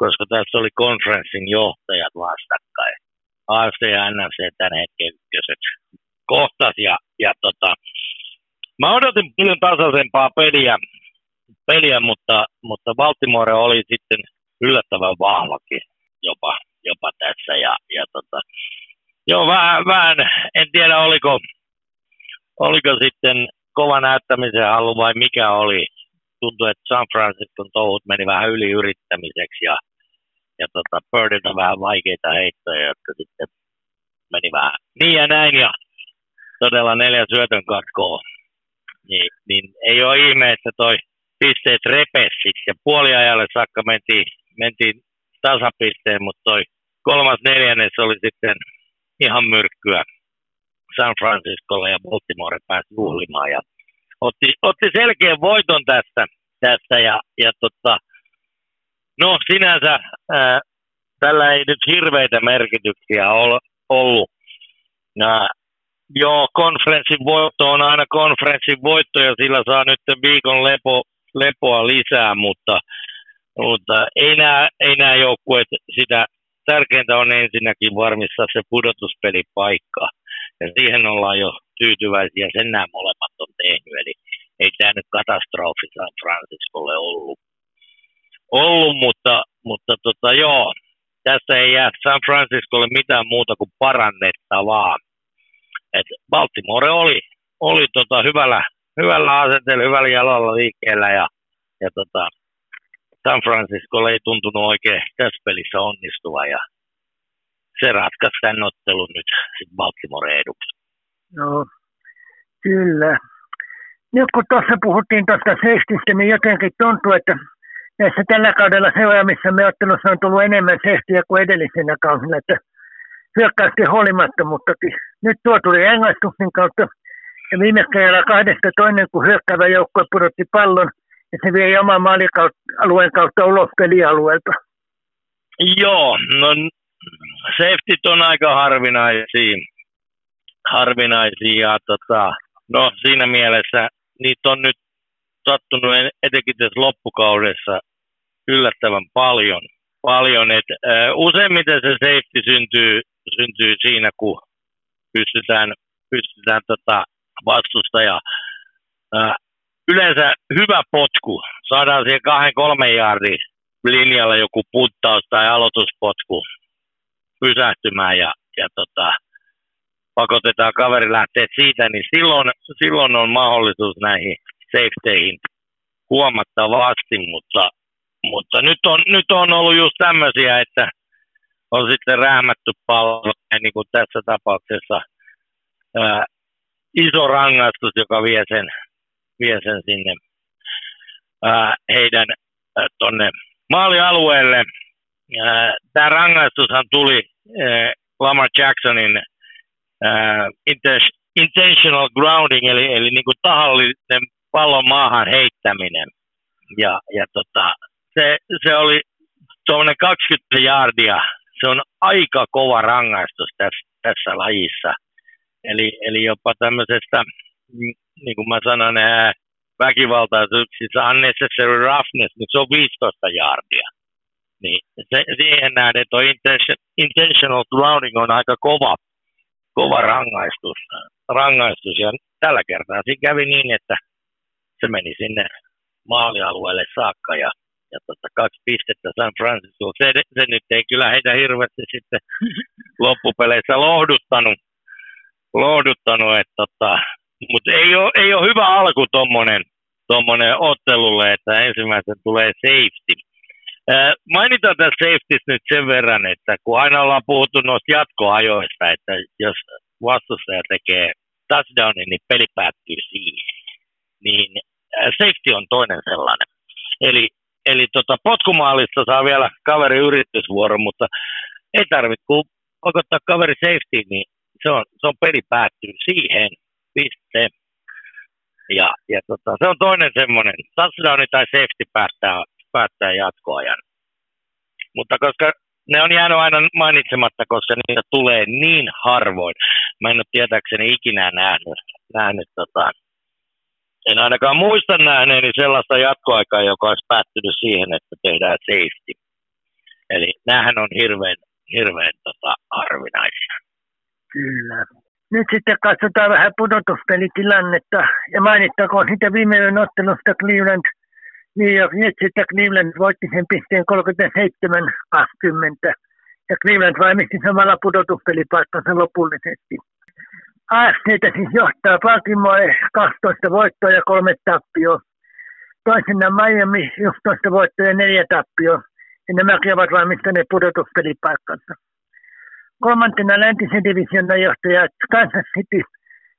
koska tässä oli konferenssin johtajat vastakkain. AFC ja NFC tämän hetken ykköset kohtas ja, ja tota, mä odotin paljon tasaisempaa peliä peliä, mutta, mutta Baltimore oli sitten yllättävän vahvakin jopa, jopa tässä. Ja, ja tota, joo, vähän, vähän, en tiedä oliko, oliko sitten kova näyttämisen halu vai mikä oli. Tuntui, että San Francisco touhut meni vähän yli yrittämiseksi ja, ja tota, Birdiltä vähän vaikeita heittoja, jotka sitten meni vähän niin ja näin ja todella neljä syötön katkoa. Niin, niin ei ole ihme, että toi pisteet repessit ja puoliajalle saakka mentiin, mentiin tasapisteen, mutta toi kolmas neljännes oli sitten ihan myrkkyä San Franciscolle ja Baltimore pääsi juhlimaan ja otti, otti selkeän voiton tästä, tästä ja, ja tota, no sinänsä ää, tällä ei nyt hirveitä merkityksiä ol, ollut. Ja, joo, konferenssin voitto on aina konferenssin voitto ja sillä saa nyt viikon lepo, lepoa lisää, mutta, mutta ei nämä, ei nämä joukkueet sitä tärkeintä on ensinnäkin varmistaa se pudotuspelipaikka. Ja siihen ollaan jo tyytyväisiä, sen nämä molemmat on tehnyt. Eli ei tämä nyt katastrofi San Franciscolle ollut. Ollut mutta, mutta tota, joo, tässä ei jää San Franciscolle mitään muuta kuin parannettavaa. Et Baltimore oli, oli tota hyvällä, hyvällä asenteella, hyvällä jalalla liikkeellä ja, ja tota, San Francisco ei tuntunut oikein tässä pelissä onnistua ja se ratkaisi tämän ottelun nyt sitten Baltimore eduksi. No, kyllä. Nyt kun tuossa puhuttiin tuosta seististä, niin jotenkin tuntuu, että näissä tällä kaudella me ottelussa on tullut enemmän sehtiä kuin edellisenä kaudella, että hyökkäysten huolimattomuuttakin. Nyt tuo tuli engaistuksen kautta ja viime kerralla kahdesta toinen, kun hyökkäävä joukkue pudotti pallon, ja se vie oman maalikautta kautta ulos pelialueelta. Joo, no safetyt on aika harvinaisia, harvinaisia tota, no siinä mielessä niitä on nyt sattunut etenkin tässä loppukaudessa yllättävän paljon. paljon et, äh, useimmiten se safety syntyy, syntyy siinä, kun pystytään, pystytään tota vastustaja äh, yleensä hyvä potku. Saadaan siihen kahden kolmen jaardin linjalla joku puttaus tai aloituspotku pysähtymään ja, ja tota, pakotetaan kaveri lähteä siitä, niin silloin, silloin on mahdollisuus näihin safeteihin huomattavasti, mutta, mutta nyt, on, nyt on ollut just tämmöisiä, että on sitten räämätty pallo, niin kuin tässä tapauksessa ää, iso rangaistus, joka vie sen, vie sen sinne ää, heidän ää, tonne maalialueelle. Tämä rangaistushan tuli ää, Lamar Jacksonin ää, intentional grounding, eli, eli niin kuin tahallinen pallon maahan heittäminen. Ja, ja tota, se, se oli tuommoinen 20 jardia. Se on aika kova rangaistus tässä, tässä lajissa. Eli, eli jopa tämmöisestä, niin kuin mä sanon, väkivaltaisuuksissa unnecessary roughness, niin se on 15 jardia. Niin se, siihen nähden, että intentional drowning on aika kova, kova rangaistus, rangaistus. Ja tällä kertaa siinä kävi niin, että se meni sinne maalialueelle saakka ja, ja tota, kaksi pistettä San Francisco. Se, se nyt ei kyllä heitä hirveästi sitten loppupeleissä lohduttanut, lohduttanut että tota, mutta ei ole, ei ole hyvä alku tuommoinen tommonen ottelulle, että ensimmäisen tulee safety. Ää, mainitaan tässä safetys nyt sen verran, että kun aina ollaan puhuttu noista jatkoajoista, että jos vastustaja tekee touchdownin, niin peli päättyy siihen. Niin safety on toinen sellainen. Eli, eli tota, potkumaalista saa vielä kaveri yritysvuoro, mutta ei tarvitse, kun pakottaa kaveri safety, niin se on, se on peli päättyy siihen piste. Ja, ja tota, se on toinen semmoinen, touchdowni tai safety päättää, päättää jatkoajan. Mutta koska ne on jäänyt aina mainitsematta, koska niitä tulee niin harvoin. Mä en ole tietääkseni ikinä nähnyt, nähnyt tota, en ainakaan muista nähneeni sellaista jatkoaikaa, joka olisi päättynyt siihen, että tehdään safety. Eli näähän on hirveän, hirveän tota, harvinaisia. Kyllä. Nyt sitten katsotaan vähän pudotuspelitilannetta ja mainittakoon siitä viime yön ottelusta Cleveland New York Jets, että Cleveland voitti sen pisteen 37-20 ja Cleveland vaimisti samalla pudotuspelipaikkansa lopullisesti. AFCtä siis johtaa Baltimore 12 voittoa ja kolme tappioa. Toisena Miami 11 voittoa ja neljä tappioa. Ja nämäkin ovat valmistaneet pudotuspelipaikkansa. Kolmantena läntisen divisionan johtaja Kansas City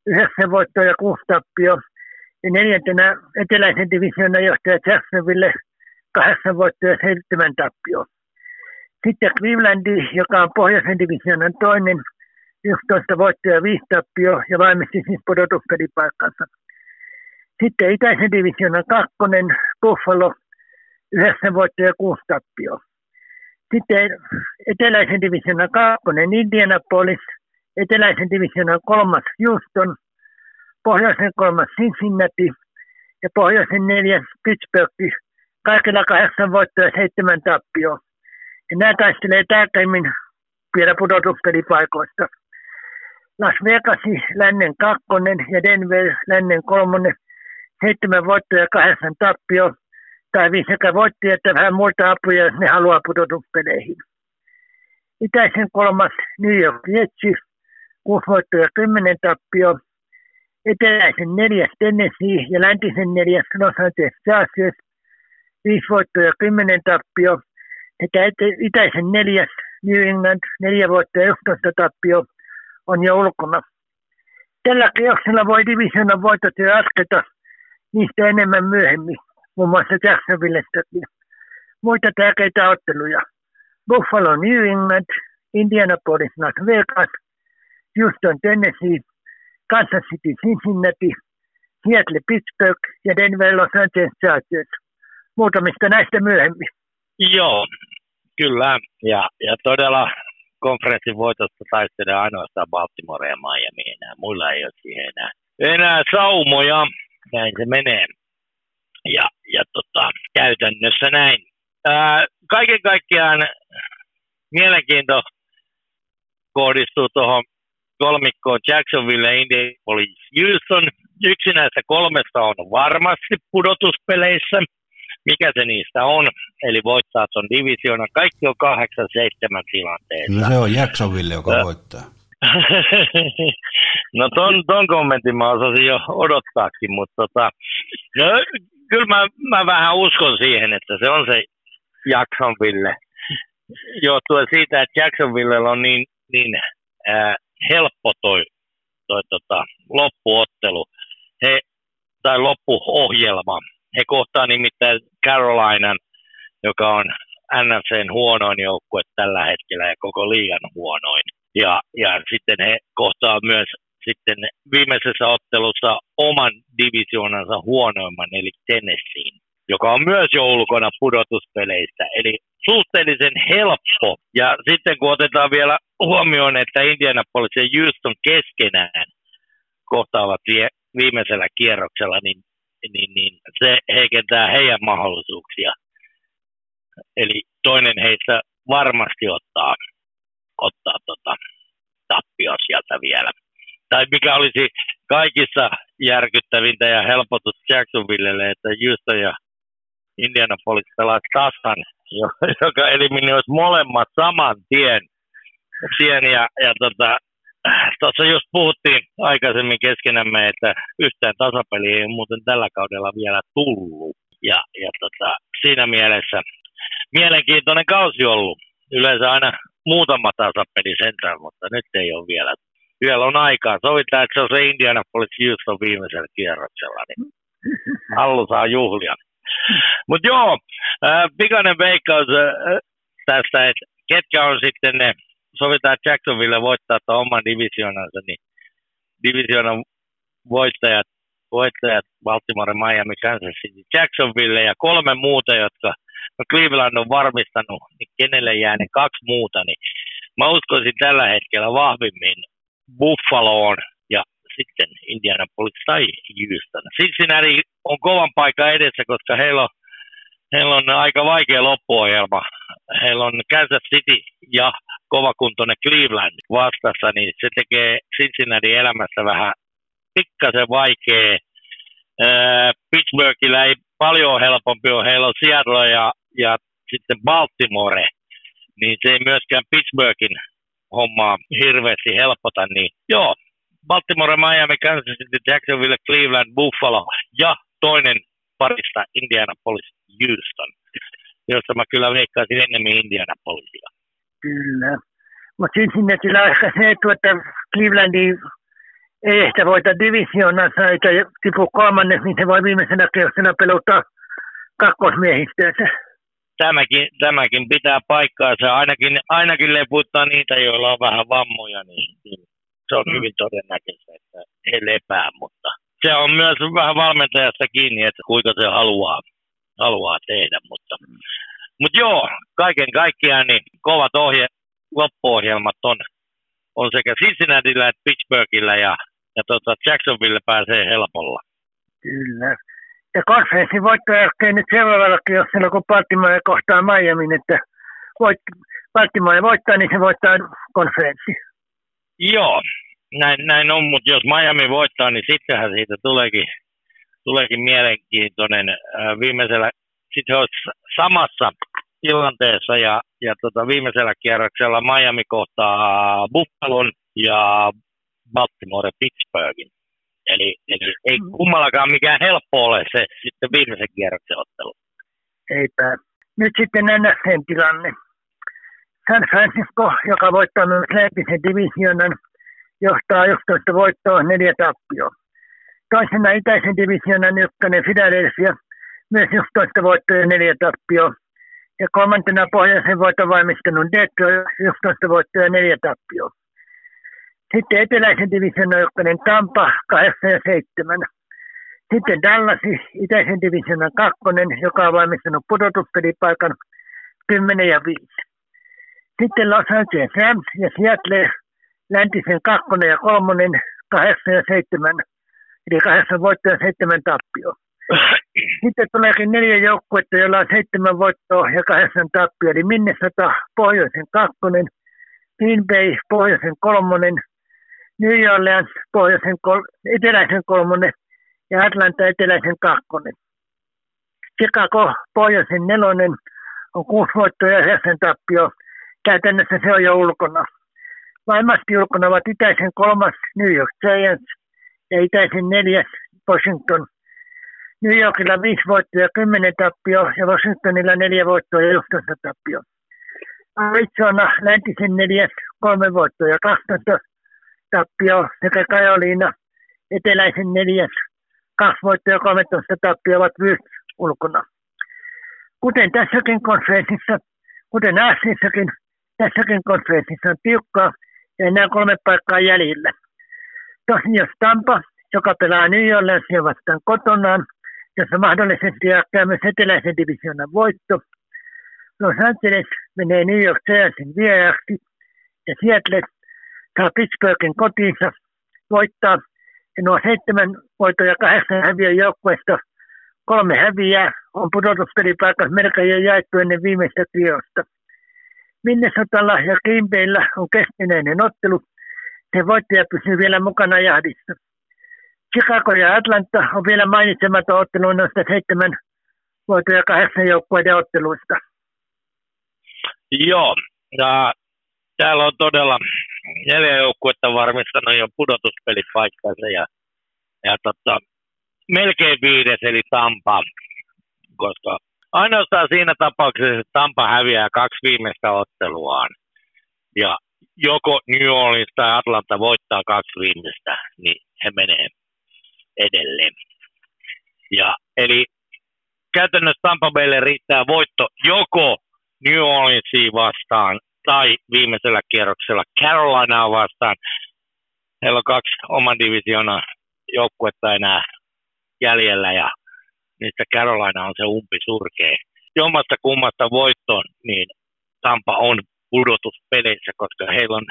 9 voittoa ja kuusi tappioa. Ja neljäntenä eteläisen divisionan johtaja Jacksonville 8 voittoa ja seitsemän tappioa. Sitten Clevelandi, joka on pohjoisen divisioonan toinen, 11 voittoja ja 5 tappio ja valmisti siis pudotuspelipaikkansa. Sitten itäisen divisioonan kakkonen, Buffalo, 9 voittoja ja 6 tappio. Sitten eteläisen divisioonan kakkonen, Indianapolis, eteläisen divisioonan kolmas Houston, pohjoisen kolmas Cincinnati ja pohjoisen neljäs Pittsburgh, kaikilla kahdeksan voittoja ja seitsemän tappioa. Ja nämä taistelee tärkeimmin vielä pudotuspelipaikoista. Las Vegas lännen kakkonen ja Denver lännen kolmonen, seitsemän voittoja ja kahdeksan tappio. Tai sekä voitti että vähän muita apuja, jos ne haluaa pudotuspeleihin. Itäisen kolmas New York Jets, kuusi voittoja ja kymmenen tappio. Eteläisen neljäs Tennessee ja läntisen neljäs Los Angeles Chargers, viisi voittoja ja kymmenen tappio sekä itäisen neljäs New England, neljä voittoa ja 11 tappio on jo ulkona. Tällä kierroksella voi divisioonan voitot jo jatketa niistä enemmän myöhemmin, muun muassa Jacksonvillestäkin. Muita tärkeitä otteluja. Buffalo New England, Indianapolis Las Vegas, Houston Tennessee, Kansas City Cincinnati, Seattle Pittsburgh ja Denver Los Angeles Chargers. Muutamista näistä myöhemmin. Joo, kyllä. Ja, ja todella konferenssin voitosta taistelee ainoastaan Baltimore ja Miami enää. Muilla ei ole siihen enää, enää saumoja. Näin se menee. Ja, ja tota, käytännössä näin. Ää, kaiken kaikkiaan mielenkiinto kohdistuu tuohon kolmikkoon Jacksonville, Indianapolis, Houston. Yksi näistä kolmesta on varmasti pudotuspeleissä mikä se niistä on, eli voittaa tuon divisioonan. Kaikki on 8-7 tilanteessa. No se on Jacksonville, joka ja. voittaa. no ton, ton kommentin mä osasin jo odottaakin, mutta tota, no, kyllä mä, mä vähän uskon siihen, että se on se Jacksonville. Johtuen siitä, että Jacksonville on niin, niin äh, helppo toi, toi tota, loppuottelu he, tai loppuohjelma he kohtaa nimittäin Carolinan, joka on NFCn huonoin joukkue tällä hetkellä ja koko liigan huonoin. Ja, ja sitten he kohtaa myös sitten viimeisessä ottelussa oman divisioonansa huonoimman, eli Tennesseen, joka on myös jo ulkona pudotuspeleistä. Eli suhteellisen helppo. Ja sitten kun otetaan vielä huomioon, että Indianapolis ja Houston keskenään kohtaavat viimeisellä kierroksella, niin niin, niin se heikentää heidän mahdollisuuksia. Eli toinen heistä varmasti ottaa, ottaa tota, tappio sieltä vielä. Tai mikä olisi kaikissa järkyttävintä ja helpotus Jacksonvillelle, että Houston ja Indianapolis pelaat tasan, joka eliminoisi molemmat saman tien. tien ja, ja tota, tuossa just puhuttiin aikaisemmin keskenämme, että yhtään tasapeli ei muuten tällä kaudella vielä tullut. Ja, ja tota, siinä mielessä mielenkiintoinen kausi ollut. Yleensä aina muutama tasapeli sentään, mutta nyt ei ole vielä. Vielä on aikaa. Sovitaan, että se on se Indianapolis Houston viimeisellä kierroksella, niin Allu saa juhlia. Mutta joo, äh, pikainen veikkaus äh, tästä, että ketkä on sitten ne sovitaan, että Jacksonville voittaa tuon oman divisionansa, niin divisionan voittajat, voittajat Baltimore, Miami, Kansas City, Jacksonville ja kolme muuta, jotka no Cleveland on varmistanut, niin kenelle jää ne kaksi muuta, niin mä uskoisin tällä hetkellä vahvimmin Buffaloon ja sitten Indianapolis tai Houston. Cincinnati on kovan paikan edessä, koska heillä on, heillä on aika vaikea loppuohjelma. Heillä on Kansas City ja kovakuntoinen Cleveland vastassa, niin se tekee Cincinnati elämässä vähän pikkasen vaikea. Pittsburghillä ei paljon helpompi ole, heillä on Seattle ja, ja sitten Baltimore, niin se ei myöskään Pittsburghin hommaa hirveästi helpota, niin joo, Baltimore, Miami, Kansas City, Jacksonville, Cleveland, Buffalo ja toinen parista Indianapolis, Houston, josta mä kyllä veikkaisin enemmän Indianapolisia. Kyllä. Mutta se etu, että Clevelandi ei ehkä voita divisioonansa eikä tipu kolmannes, niin se voi viimeisenä kierroksena peluttaa kakkosmiehistöönsä. tämäkin, tämäkin pitää paikkaansa. Ainakin, ainakin leputtaa niitä, joilla on vähän vammoja, niin, niin se on mm. hyvin todennäköistä, että he lepää, mutta se on myös vähän valmentajasta kiinni, että kuinka se haluaa, haluaa tehdä, mutta, mutta joo, kaiken kaikkiaan niin kovat ohje, loppuohjelmat on, on sekä Cincinnatilla että Pittsburghillä ja, ja tota Jacksonville pääsee helpolla. Kyllä. Ja konferenssin voittoja nyt seuraavallakin, jos siellä kun Baltimore kohtaa Miamin, että voit, Baltimore voittaa, niin se voittaa konferenssi. Joo, näin, näin on, mutta jos Miami voittaa, niin sittenhän siitä tuleekin, tuleekin mielenkiintoinen. Viimeisellä, sitten olisi samassa tilanteessa ja, ja tota, viimeisellä kierroksella Miami kohtaa Buffalon ja Baltimore Pittsburghin. Eli, eli ei mm. kummallakaan mikään helppo ole se sitten viimeisen kierroksen ottelu. Eipä. Nyt sitten NFCn tilanne. San Francisco, joka voittaa myös läntisen divisionan, johtaa 11 voittoa, neljä tappioa. Toisena itäisen divisionan ykkönen Philadelphia, 11 voittoa ja neljä tappioa. Ja kolmantena pohjoisen voiton valmistunut Detroit, 11 voittoa ja neljä tappioa. Sitten eteläisen divisionan ykkönen Tampa, 8 ja 7. Sitten Dallas, itäisen divisionan kakkonen, joka on valmistanut pudotuspelipaikan 10 ja 5. Sitten Los Angeles Rams ja Seattle, läntisen kakkonen ja kolmonen, 8 ja 7. Eli 8 voittoa ja 7 tappioa. Sitten tuleekin neljä joukkuetta, joilla on seitsemän voittoa ja kahdeksan tappia. Eli Minnesota pohjoisen kakkonen, Green Bay pohjoisen kolmonen, New Orleans pohjoisen kol- eteläisen kolmonen ja Atlanta eteläisen kakkonen. Chicago pohjoisen nelonen on kuusi voittoa ja yhdeksän tappio. Käytännössä se on jo ulkona. Vaimasti ulkona ovat itäisen kolmas New York Giants ja itäisen neljäs Washington. New Yorkilla viisi voittoa ja kymmenen tappio ja Washingtonilla neljä voittoa ja 11 tappio. Arizona läntisen neljäs kolme voittoa ja 12 tappio sekä Kajoliina eteläisen neljäs kaksi voittoa ja 13 tappio ovat myös ulkona. Kuten tässäkin konferenssissa, kuten Aasissakin, tässäkin konferenssissa on tiukkaa ja enää kolme paikkaa jäljellä. Tosin jos Tampa, joka pelaa New Orleansia vastaan kotonaan, jossa mahdollisesti jatkaa myös eteläisen divisioonan voitto, Los Angeles menee New York Giantsin vieraaksi ja Seattle saa Pittsburghin kotiinsa voittaa. Ja nuo seitsemän voittoja ja kahdeksan häviön joukkueesta kolme häviää on pudotuspelipaikassa melkein jaettu ennen viimeistä kierrosta. Minnesotalla ja Bayllä on keskinäinen ottelu. Se voittaja pysyy vielä mukana jahdissa. Chicago ja Atlanta on vielä mainitsematon ottelu noista seitsemän voittoja ja kahdeksan joukkueiden otteluista. Joo, ja täällä on todella neljä joukkuetta varmistanut jo pudotuspelipaikkansa ja, ja tota, melkein viides eli Tampa, koska ainoastaan siinä tapauksessa, että Tampa häviää kaksi viimeistä otteluaan ja joko New Orleans tai Atlanta voittaa kaksi viimeistä, niin he menee edelleen. Ja, eli käytännössä Tampa Baylle riittää voitto joko New Orleansiin vastaan tai viimeisellä kierroksella Carolinaa vastaan. Heillä on kaksi oman divisiona joukkuetta enää jäljellä ja niistä Carolina on se umpi surkea. Jommasta kummasta voittoon, niin Tampa on pudotuspeleissä, koska heillä on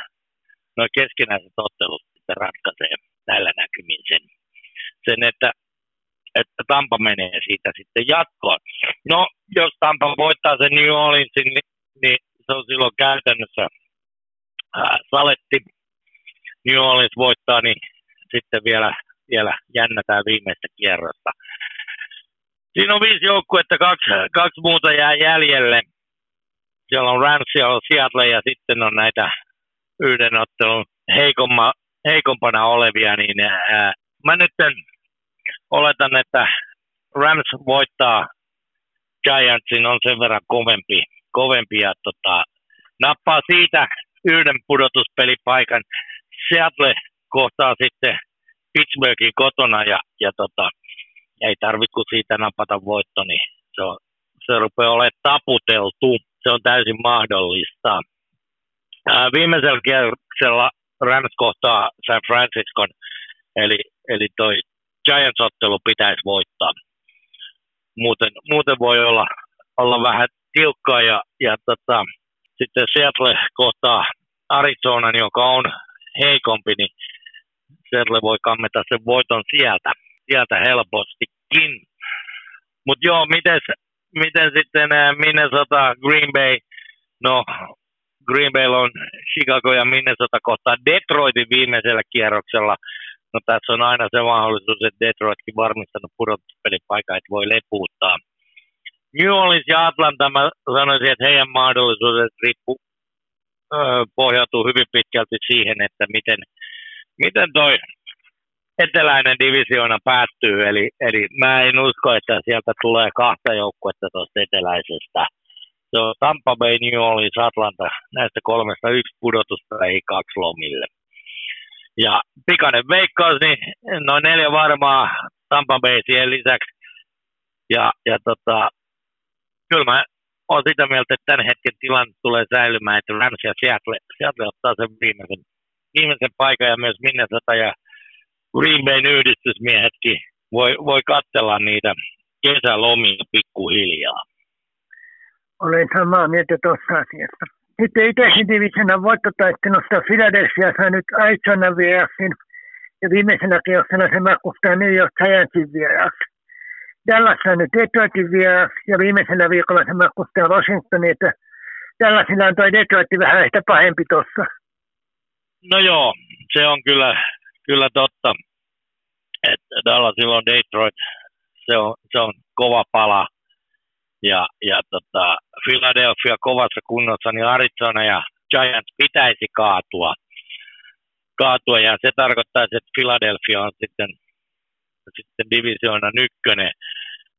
noin keskinäiset ottelut että ratkaisee näillä näkymin sen, sen että, että Tampa menee siitä sitten jatkoon. No, jos Tampa voittaa sen New Orleansin, niin, niin se on silloin käytännössä ää, saletti. New Orleans voittaa, niin sitten vielä, vielä jännätään viimeistä kierrosta. Siinä on viisi joukkuetta, kaksi, kaksi muuta jää jäljelle. Siellä on Rams, siellä on Seattle ja sitten on näitä yhden ottelun heikomma, heikompana olevia, niin ää, mä nyt oletan, että Rams voittaa Giantsin, on sen verran kovempi kovempi ja tota, nappaa siitä yhden pudotuspelipaikan. Seattle kohtaa sitten Pittsburghin kotona ja, ja tota, ei tarvitse kuin siitä napata voitto, niin se on, se rupeaa olemaan taputeltu. Se on täysin mahdollista. Ää, viimeisellä kierroksella Rams kohtaa San Franciscon, eli, eli toi Giants-ottelu pitäisi voittaa. Muuten, muuten voi olla, olla vähän tiukkaa ja, ja tota, sitten Seattle kohtaa Arizonan, joka on heikompi, niin Seattle voi kammeta sen voiton sieltä, sieltä helpostikin. Mutta joo, miten, miten sitten Minnesota, Green Bay, no Green Bay on Chicago ja Minnesota kohtaa Detroitin viimeisellä kierroksella. No tässä on aina se mahdollisuus, että Detroitkin varmistanut pudotuspelipaikan, että voi lepuuttaa. New Orleans ja Atlanta, mä sanoisin, että heidän mahdollisuudet riippuu, pohjautuu hyvin pitkälti siihen, että miten, miten toi eteläinen divisioona päättyy. Eli, eli mä en usko, että sieltä tulee kahta joukkuetta tuosta eteläisestä. Se on Tampa Bay, New Orleans, Atlanta. Näistä kolmesta yksi pudotusta ei kaksi lomille. Ja pikainen veikkaus, niin noin neljä varmaa Tampa Bay siihen lisäksi. Ja, ja tota, kyllä mä olen sitä mieltä, että tämän hetken tilanne tulee säilymään, että Rams ja Seattle, Seattle ottaa sen viimeisen, viimeisen paikan ja myös Minnesota ja Green Bayn yhdistysmiehetkin voi, voi katsella niitä kesälomia pikkuhiljaa. Olen samaa mieltä tuossa asiassa. Sitten itäisen divisionan voittotaistelusta Philadelphia sai nyt Arizona vieraaksi ja viimeisenä kierroksella se matkustaa New York Giantsin vieraaksi. Dallas on nyt Detroitin vieraaksi ja viimeisellä viikolla se matkustaa Washingtonin, että Dallasilla on toi Detroit vähän ehkä pahempi tuossa. No joo, se on kyllä, kyllä totta, että Dallasilla on Detroit, se on, se on kova pala – ja, ja tota, Philadelphia kovassa kunnossa, niin Arizona ja Giants pitäisi kaatua. kaatua ja se tarkoittaa, että Philadelphia on sitten, sitten divisioonan ykkönen.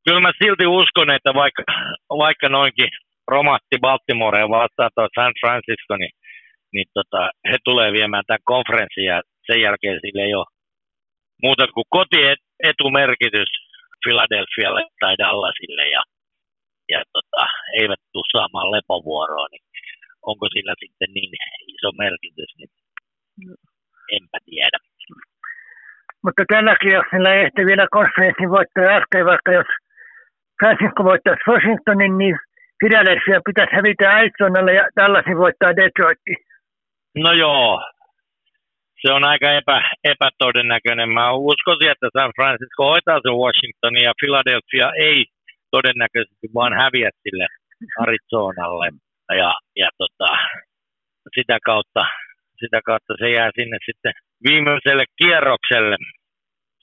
Kyllä mä silti uskon, että vaikka, vaikka noinkin romahti Baltimore vastaan tuo San Francisco, niin, niin tota, he tulee viemään tämän konferenssin ja sen jälkeen sille ei ole muuta kuin kotietumerkitys Philadelphialle tai Dallasille ja ja tota, eivät tule saamaan lepovuoroa, niin onko sillä sitten niin iso merkitys, niin enpä tiedä. Mutta tällä kierroksella ei ehti vielä konferenssin voittaa äsken, vaikka jos Francisco voittaisi Washingtonin, niin Philadelphia pitäisi hävitä Arizonalle ja Dallasin voittaa Detroitin. No joo, se on aika epä, epätodennäköinen. Mä uskoisin, että San Francisco hoitaa sen Washingtonin ja Philadelphia ei todennäköisesti vaan häviät sille Arizonalle. Ja, ja tota, sitä, kautta, sitä kautta se jää sinne sitten viimeiselle kierrokselle,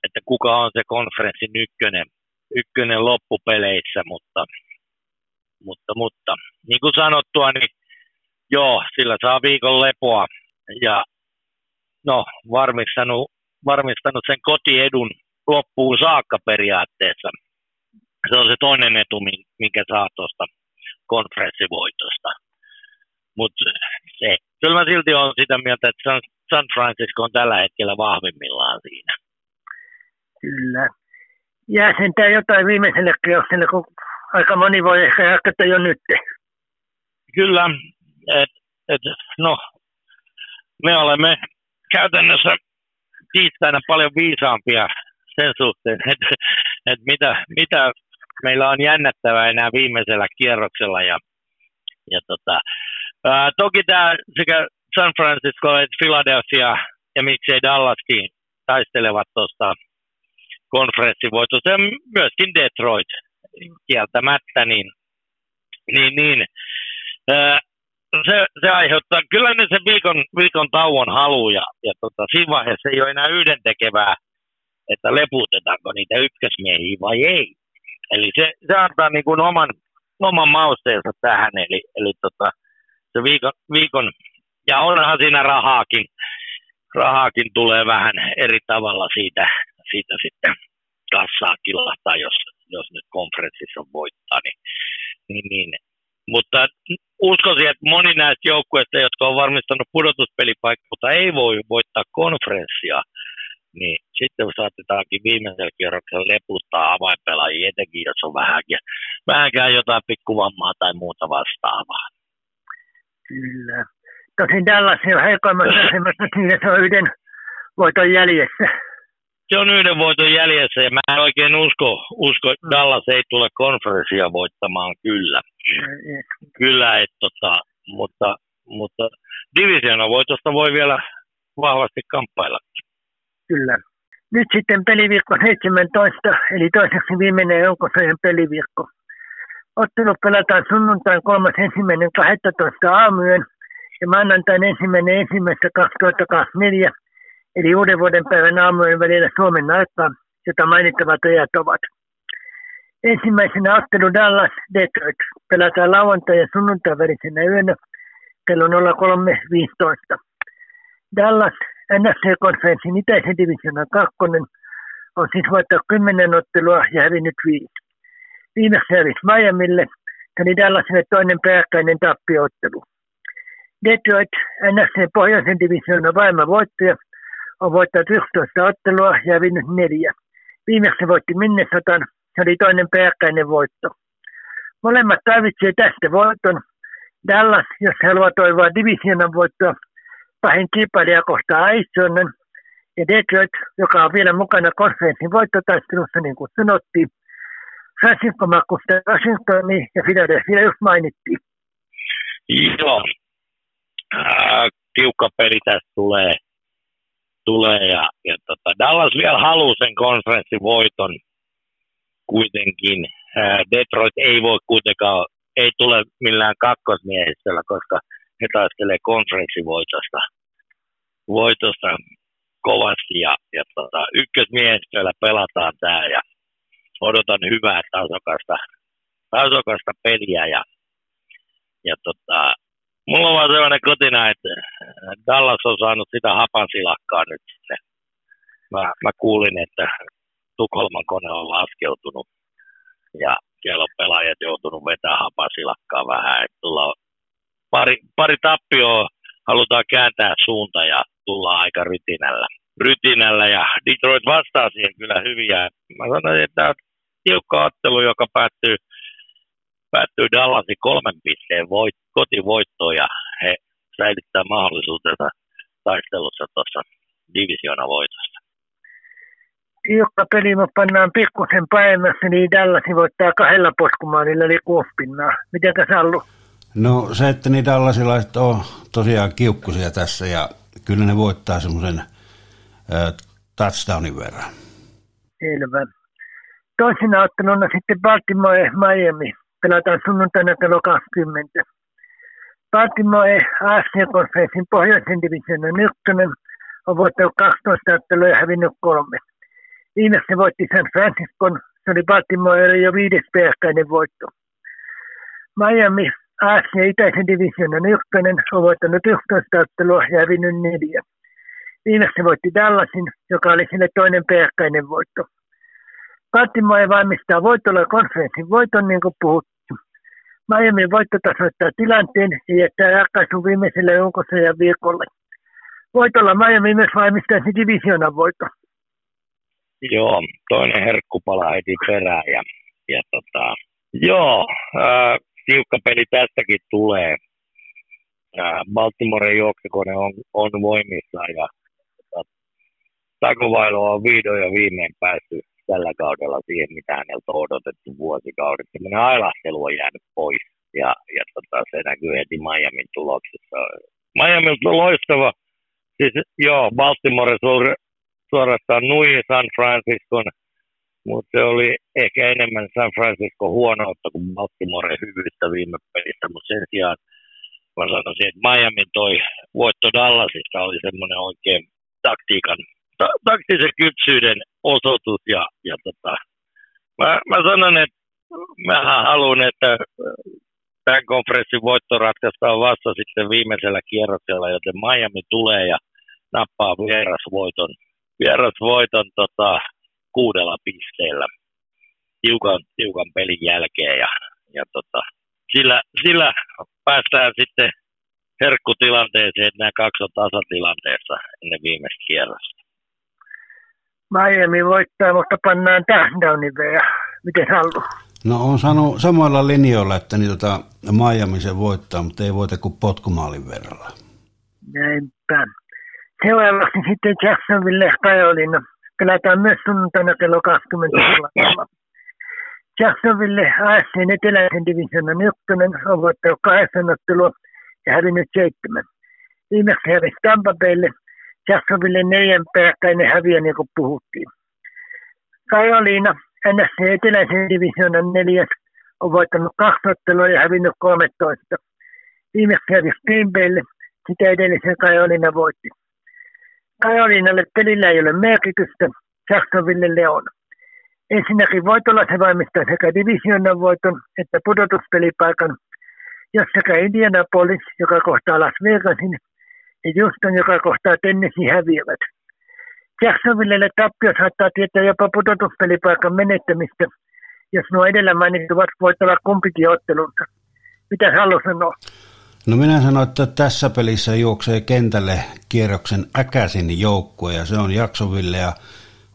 että kuka on se konferenssin ykkönen, ykkönen loppupeleissä, mutta, mutta, mutta. Niin kuin sanottua, niin joo, sillä saa viikon lepoa. Ja no, varmistanut, varmistanut sen kotiedun loppuun saakka periaatteessa se on se toinen etu, minkä saa tuosta konferenssivoitosta. Mutta se, kyllä mä silti on sitä mieltä, että San, San Francisco on tällä hetkellä vahvimmillaan siinä. Kyllä. Jää sentään jotain viimeiselle kierrokselle, kun aika moni voi ehkä jatkaa jo nyt. Kyllä, et, et, no, me olemme käytännössä tiistaina paljon viisaampia sen suhteen, että, että mitä, mitä meillä on jännättävää enää viimeisellä kierroksella. Ja, ja tota, ää, toki tämä sekä San Francisco että Philadelphia ja miksei Dallaskin taistelevat tuosta konferenssivoitosta ja myöskin Detroit kieltämättä, niin, niin, niin ää, se, se aiheuttaa, kyllä ne se viikon, viikon tauon halu ja, ja tota, siinä vaiheessa ei ole enää yhdentekevää, että leputetaanko niitä ykkösmiehiä vai ei. Eli se, se antaa niin kuin oman, oman mausteensa tähän, eli, eli tota, se viikon, viikon, ja onhan siinä rahaakin, rahaakin tulee vähän eri tavalla siitä, siitä sitten kassaa kilahtaa, jos, jos nyt konferenssissa voittaa, niin, niin, niin. Mutta uskoisin, että moni näistä joukkueista, jotka on varmistanut pudotuspelipaikkaa, mutta ei voi voittaa konferenssia, niin sitten saatetaankin viimeisellä kierroksella leputtaa avainpelaajia, etenkin jos on vähänkin, vähänkään jotain pikkuvammaa tai muuta vastaavaa. Kyllä. Tosin Dallas on heikoimmassa asemassa, siinä se on yhden voiton jäljessä. Se on yhden voiton jäljessä ja mä en oikein usko, usko että mm. Dallas ei tule konferenssia voittamaan kyllä. Kyllä, et, tota, mutta, mutta divisiona voitosta voi vielä vahvasti kamppailla. Kyllä. Nyt sitten peliviikko 17, eli toiseksi viimeinen joukosojen peliviikko. Ottelu pelataan sunnuntain 3.1.12 aamuyön ja maanantain ensimmäinen ensimmäistä 2024, eli uuden vuoden päivän aamujen välillä Suomen aikaa, jota mainittavat ajat ovat. Ensimmäisenä ottelu Dallas Detroit pelataan lauantai- ja sunnuntai välisenä yönä kello 03.15. Dallas NFC-konferenssin itäisen divisioonan kakkonen on siis voittanut kymmenen ottelua ja hävinnyt viisi. Viimeksi Miamille, eli Dallasille toinen peräkkäinen tappiottelu. Detroit, NFC pohjoisen divisioonan vaima voittaja, on voittanut 11 ottelua ja hävinnyt neljä. Viimeksi voitti Minnesotan, se oli toinen peräkkäinen voitto. Molemmat tarvitsevat tästä voiton. Dallas, jos haluaa toivoa divisioonan voittoa, pahin kilpailija kohtaa Aisonen ja Detroit, joka on vielä mukana konferenssin voittotaistelussa, niin kuin sanottiin. Francisco matkustaa Washingtoniin ja Philadelphia just mainittiin. Joo, äh, tiukka peli tästä tulee, tulee ja, ja tota, Dallas vielä haluaa sen konferenssin voiton kuitenkin. Äh, Detroit ei voi kuitenkaan, ei tule millään kakkosmiehistöllä, koska he taistelee konferenssivoitosta voitosta kovasti ja, ja tota, ykkösmiehistöllä pelataan tämä ja odotan hyvää tasokasta, tasokasta peliä ja, ja tota, mulla on vaan sellainen kotina, että Dallas on saanut sitä hapansilakkaa nyt sinne. Mä, mä kuulin, että Tukholman kone on laskeutunut ja siellä on pelaajat joutunut vetämään hapansilakkaa vähän. Että tulla pari, pari tappioa halutaan kääntää suunta ja tullaan aika rytinällä. rytinällä ja Detroit vastaa siihen kyllä hyviä. Mä sanoin, että tiukka ottelu, joka päättyy, päättyy Dallasin kolmen pisteen voit, kotivoittoon ja he säilyttää mahdollisuutensa taistelussa tuossa divisiona voitosta. Tiukka peli, me pannaan pikkusen päivässä, niin Dallasin voittaa kahdella poskumaanilla eli kuusi pinnaa. Mitenkä Sallu? No se, että niitä allasilaiset on tosiaan kiukkusia tässä ja kyllä ne voittaa semmoisen touchdownin verran. Selvä. Toisena otteluna sitten Baltimore Miami. Pelataan sunnuntaina kello 20. Baltimore AFC-konferenssin pohjoisen divisioonan ykkönen on voittanut 12 ottelua ja hävinnyt kolme. Viimeksi voitti San Franciscon, se oli Baltimore jo viides peräkkäinen voitto. Miami AFC itäisen divisioonan ykkönen on voittanut 11 ottelua ja hävinnyt neljä. Viimeksi voitti Dallasin, joka oli sille toinen peräkkäinen voitto. Baltimore valmistaa voitolla konferenssin voiton, niin kuin puhuttu. Miami voitto tasoittaa tilanteen ja jättää ratkaisun viimeiselle ja viikolle. Voitolla Miami myös valmistaisi divisioonan voitto. Joo, toinen herkkupala heti perään ja, ja tota, joo, äh, tiukka peli tästäkin tulee. Baltimore juoksukone on, on voimissa ja Takovailo on vihdoin ja viimein päässyt tällä kaudella siihen, mitä häneltä on odotettu vuosikaudet. Sellainen ailahtelu on jäänyt pois ja, ja tota, se näkyy heti Miamin tuloksessa. Miami on loistava. Siis joo, Baltimore suorastaan nui San Franciscon mutta se oli ehkä enemmän San Francisco huonoutta kuin Baltimore hyvyyttä viime pelissä, mutta sen sijaan mä sanoisin, että Miami toi voitto Dallasista oli semmoinen oikein taktiikan, ta- taktisen kypsyyden osoitus ja, ja tota, mä, mä sanon, että mä haluan, että tämän konferenssin voitto ratkaistaan vasta sitten viimeisellä kierroksella, joten Miami tulee ja nappaa vierasvoiton, vierasvoiton tota, kuudella pisteellä tiukan, tiukan pelin jälkeen ja, ja tota, sillä, sillä päästään sitten herkkutilanteeseen, että nämä kaksi on tasatilanteessa ennen viimeistä kierrosta. Miami voittaa, mutta pannaan touchdownin vielä. Miten haluaa? No on sanonut samoilla linjoilla, että niin tota, Miami se voittaa, mutta ei voita kuin potkumaalin verralla. Näinpä. Seuraavaksi sitten Jacksonville Kajolina. Pelataan myös sunnuntaina kello 20. Jacksonville AFC eteläisen divisioonan ykkönen on voittanut kahdeksan ottelua ja hävinnyt seitsemän. Viimeksi hävisi Tampa Baylle. Jacksonville neljän peräkkäinen häviö, niin kuin puhuttiin. Carolina, NFC eteläisen divisioonan neljäs, on voittanut kaksi ottelua ja hävinnyt 13. Viimeksi hävisi Green sitä edellisen Carolina voitti. Carolinalle pelillä ei ole merkitystä, Jacksonville on. Ensinnäkin voitolla se valmistaa sekä divisioonan voiton että pudotuspelipaikan, jos sekä Indianapolis, joka kohtaa Las Vegasin, ja Houston, joka kohtaa Tennessee, häviävät. Jacksonvillelle tappio saattaa tietää jopa pudotuspelipaikan menettämistä, jos nuo edellä mainittuvat voittavat kumpikin ottelunsa. Mitä haluaa sanoa? No minä sanoin, että tässä pelissä juoksee kentälle kierroksen äkäsin joukkue ja se on Jaksoville ja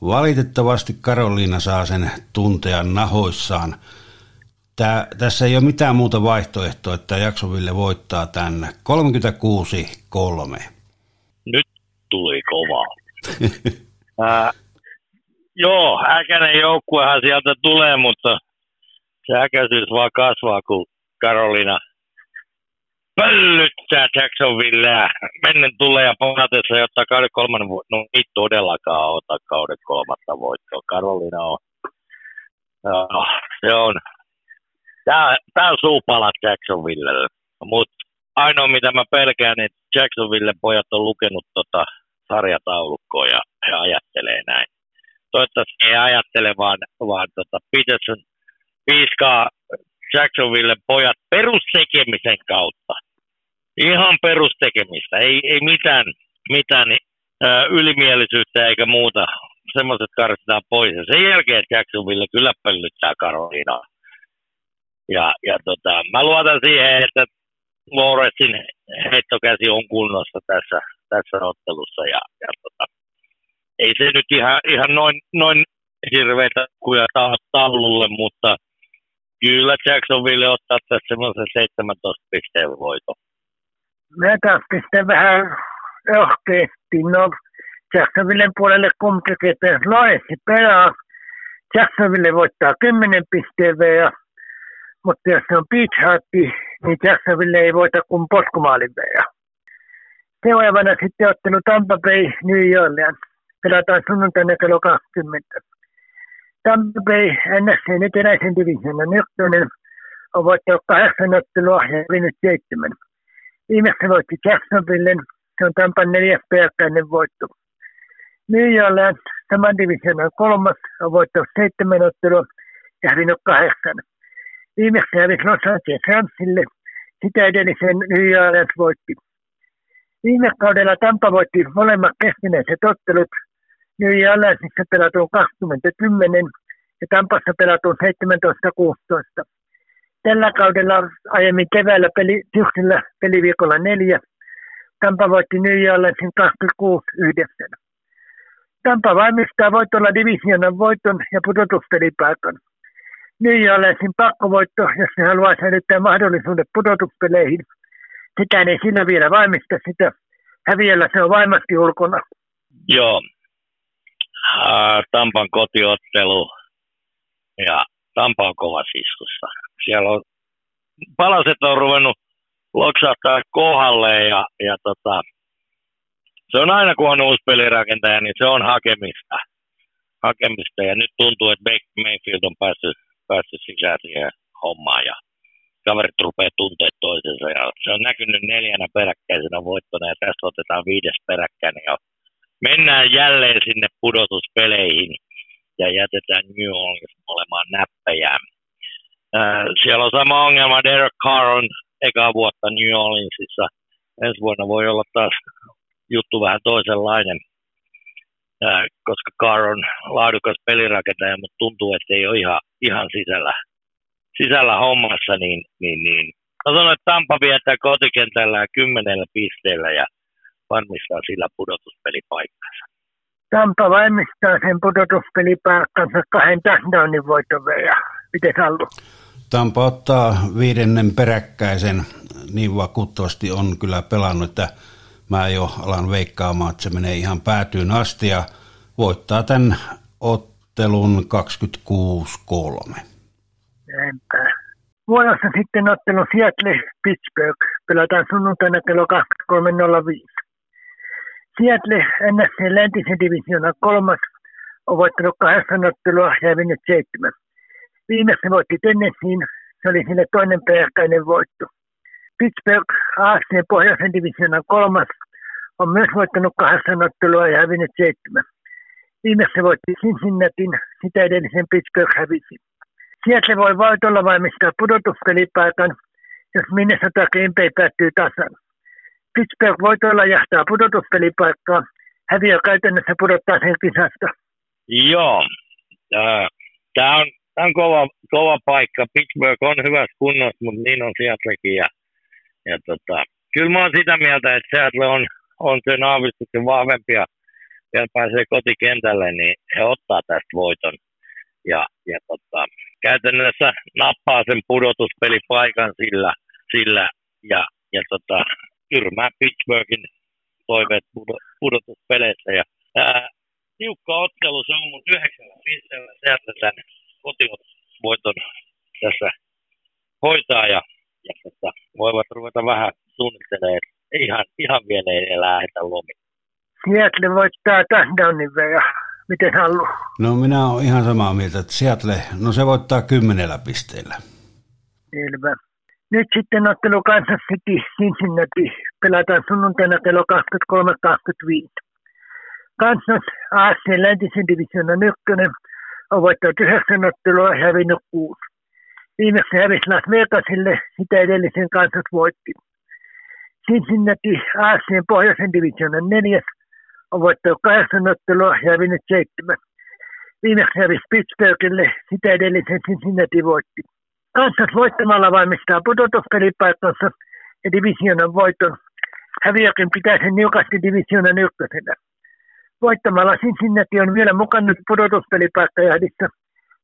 valitettavasti Karoliina saa sen tuntea nahoissaan. Tää, tässä ei ole mitään muuta vaihtoehtoa, että Jaksoville voittaa tänne 36-3. Nyt tuli kova. äh, joo, äkäinen joukkuehan sieltä tulee, mutta se äkäisyys vaan kasvaa, kun Karolina pöllyttää Jacksonvillea. Mennen tulee ja palatessa, jotta kauden kolmannen vuoden, no ei todellakaan ota kauden kolmatta voittoa. Karolina on, uh, se on Tää, tää on suupalat Jacksonvillelle. Mutta ainoa mitä mä pelkään, että Jacksonville pojat on lukenut tota sarjataulukkoa ja he ajattelee näin. Toivottavasti ei ajattele, vaan, vaan tota Peterson piiskaa Jacksonville pojat perustekemisen kautta. Ihan perustekemistä, ei, ei mitään, mitään ää, ylimielisyyttä eikä muuta. Semmoiset karsitaan pois. Ja sen jälkeen Jacksonville kyllä pöllyttää Karolinaa. Ja, ja tota, mä luotan siihen, että Loresin heittokäsi on kunnossa tässä, tässä ottelussa. Ja, ja tota, ei se nyt ihan, ihan noin, noin hirveitä kuja taululle, mutta kyllä Jacksonville ottaa tässä semmoisen 17 pisteen voito. Taas pistän vähän rohkeasti. No, Jacksonvillen puolelle kumpikin, että Loresi pelaa. Jacksonville voittaa 10 pisteen ja mutta jos se on beach hatti, niin Jacksonville ei voita kuin poskumaalin verran. Seuraavana sitten ottelu Tampa Bay New Orleans. Pelataan sunnuntaina kello 20. Tampa Bay NSC eteläisen divisioonan ykkönen on voittanut kahdeksan ottelua ja hävinnyt seitsemän. Viimeksi voitti Jacksonville, se on Tampan neljäs peräkkäinen voitto. New Orleans, saman divisioonan kolmas, on voittanut seitsemän ottelua ja hävinnyt kahdeksan. Viimeksi hävisi Los Angeles Ramsille, sitä edellisen New Orleans voitti. Viime kaudella Tampa voitti molemmat keskinäiset ottelut. New Orleansissa pelatun 2010 ja Tampassa pelatun 17-16. Tällä kaudella aiemmin keväällä peli, syksyllä peliviikolla neljä. Tampa voitti New Orleansin 26-9. Tampa valmistaa voitolla divisioonan voiton ja pudotuspelipaikan. Niin, ja pakkovoitto, jos ne haluaa säilyttää mahdollisuudet pudotuspeleihin. Sitä ei sillä vielä vaimista sitä. Häviöllä se on vaimasti ulkona. Joo. Tampan kotiottelu ja Tampa on kova iskussa. Siellä on, palaset on ruvennut loksahtaa kohdalle ja, ja tota, se on aina kun on uusi pelirakentaja, niin se on hakemista. hakemista. Ja nyt tuntuu, että Mayfield on päässyt päässyt sisään siihen hommaan ja kaverit rupeaa tuntea toisensa. Ja se on näkynyt neljänä peräkkäisenä voittona ja tästä otetaan viides peräkkäinen ja mennään jälleen sinne pudotuspeleihin ja jätetään New Orleans olemaan näppejään. Äh, siellä on sama ongelma. Derek Carr on eka vuotta New Orleansissa. Ensi vuonna voi olla taas juttu vähän toisenlainen koska Carr on laadukas pelirakentaja, mutta tuntuu, että ei ole ihan, ihan sisällä, sisällä hommassa, niin, niin, niin. Mä sanon, että Tampa viettää kotikentällä kymmenellä pisteellä ja varmistaa sillä pudotuspelipaikkansa. Tampa valmistaa sen pudotuspelipaikkansa kahden touchdownin voiton verran. Miten Allu? Tampa ottaa viidennen peräkkäisen, niin vakuuttavasti on kyllä pelannut, että mä jo alan veikkaamaan, että se menee ihan päätyyn asti ja voittaa tämän ottelun 26-3. Näinpä. Vuorossa sitten ottelu Seattle Pittsburgh pelataan sunnuntaina kello 23.05. Seattle NFC läntisen divisioonan kolmas on voittanut kahdeksan ottelua ja hävinnyt seitsemän. Viimeksi voitti Tennesseein, se oli sille toinen peräkkäinen voitto. Pittsburgh AFC pohjoisen divisioonan kolmas on myös voittanut kahdeksan ottelua ja hävinnyt seitsemän. Viimeksi voitti Cincinnatin, sitä edellisen Pittsburgh hävisi. Seattle voi voitolla valmistaa pudotuspelipaikan, jos Minnesota Green Bay päättyy tasan. Pittsburgh voitolla jahtaa pudotuspelipaikkaa, häviö käytännössä pudottaa sen kisasta. Joo, tämä on, tää on kova, kova paikka. Pittsburgh on hyvässä kunnossa, mutta niin on Seattlekin. Ja, ja tota, kyllä mä oon sitä mieltä, että Seattle on, on sen aavistuksen vahvempi ja pääsee kotikentälle, niin he ottaa tästä voiton. Ja, ja tota, käytännössä nappaa sen pudotuspelipaikan sillä, sillä ja, ja tota, tyrmää Pittsburghin toiveet pudotuspeleissä. Ja, ää, tiukka ottelu, se on mun yhdeksällä pisteellä sieltä tämän kotivoiton tässä hoitaa ja, ja tota, voivat ruveta vähän suunnittelemaan. Ihan, ihan vielä ei lähetä lomia. Seattle voittaa touchdownin verran. Miten haluaa? No minä olen ihan samaa mieltä, että Seattle, no se voittaa kymmenellä pisteellä. Selvä. Nyt sitten ottelu Kansas City Cincinnati pelataan sunnuntaina kello 23.25. Kansas AFC läntisen divisioonan ykkönen on voittanut yhdeksän ottelua ja hävinnyt kuusi. Viimeksi hävisi Las Vegasille, sitä edellisen Kansas voitti. Cincinnati AFC pohjoisen divisioonan neljäs on voittanut kahdeksan ottelua ja hävinnyt seitsemän. Viimeksi hävisi Pittsburghille, sitä edellisen Cincinnati voitti. Kansas voittamalla valmistaa pudotuspelipaikkansa ja divisioonan voiton. Häviökin pitää sen niukasti divisioonan ykkösenä. Voittamalla Cincinnati on vielä mukana nyt pudotuspelipaikkajahdissa.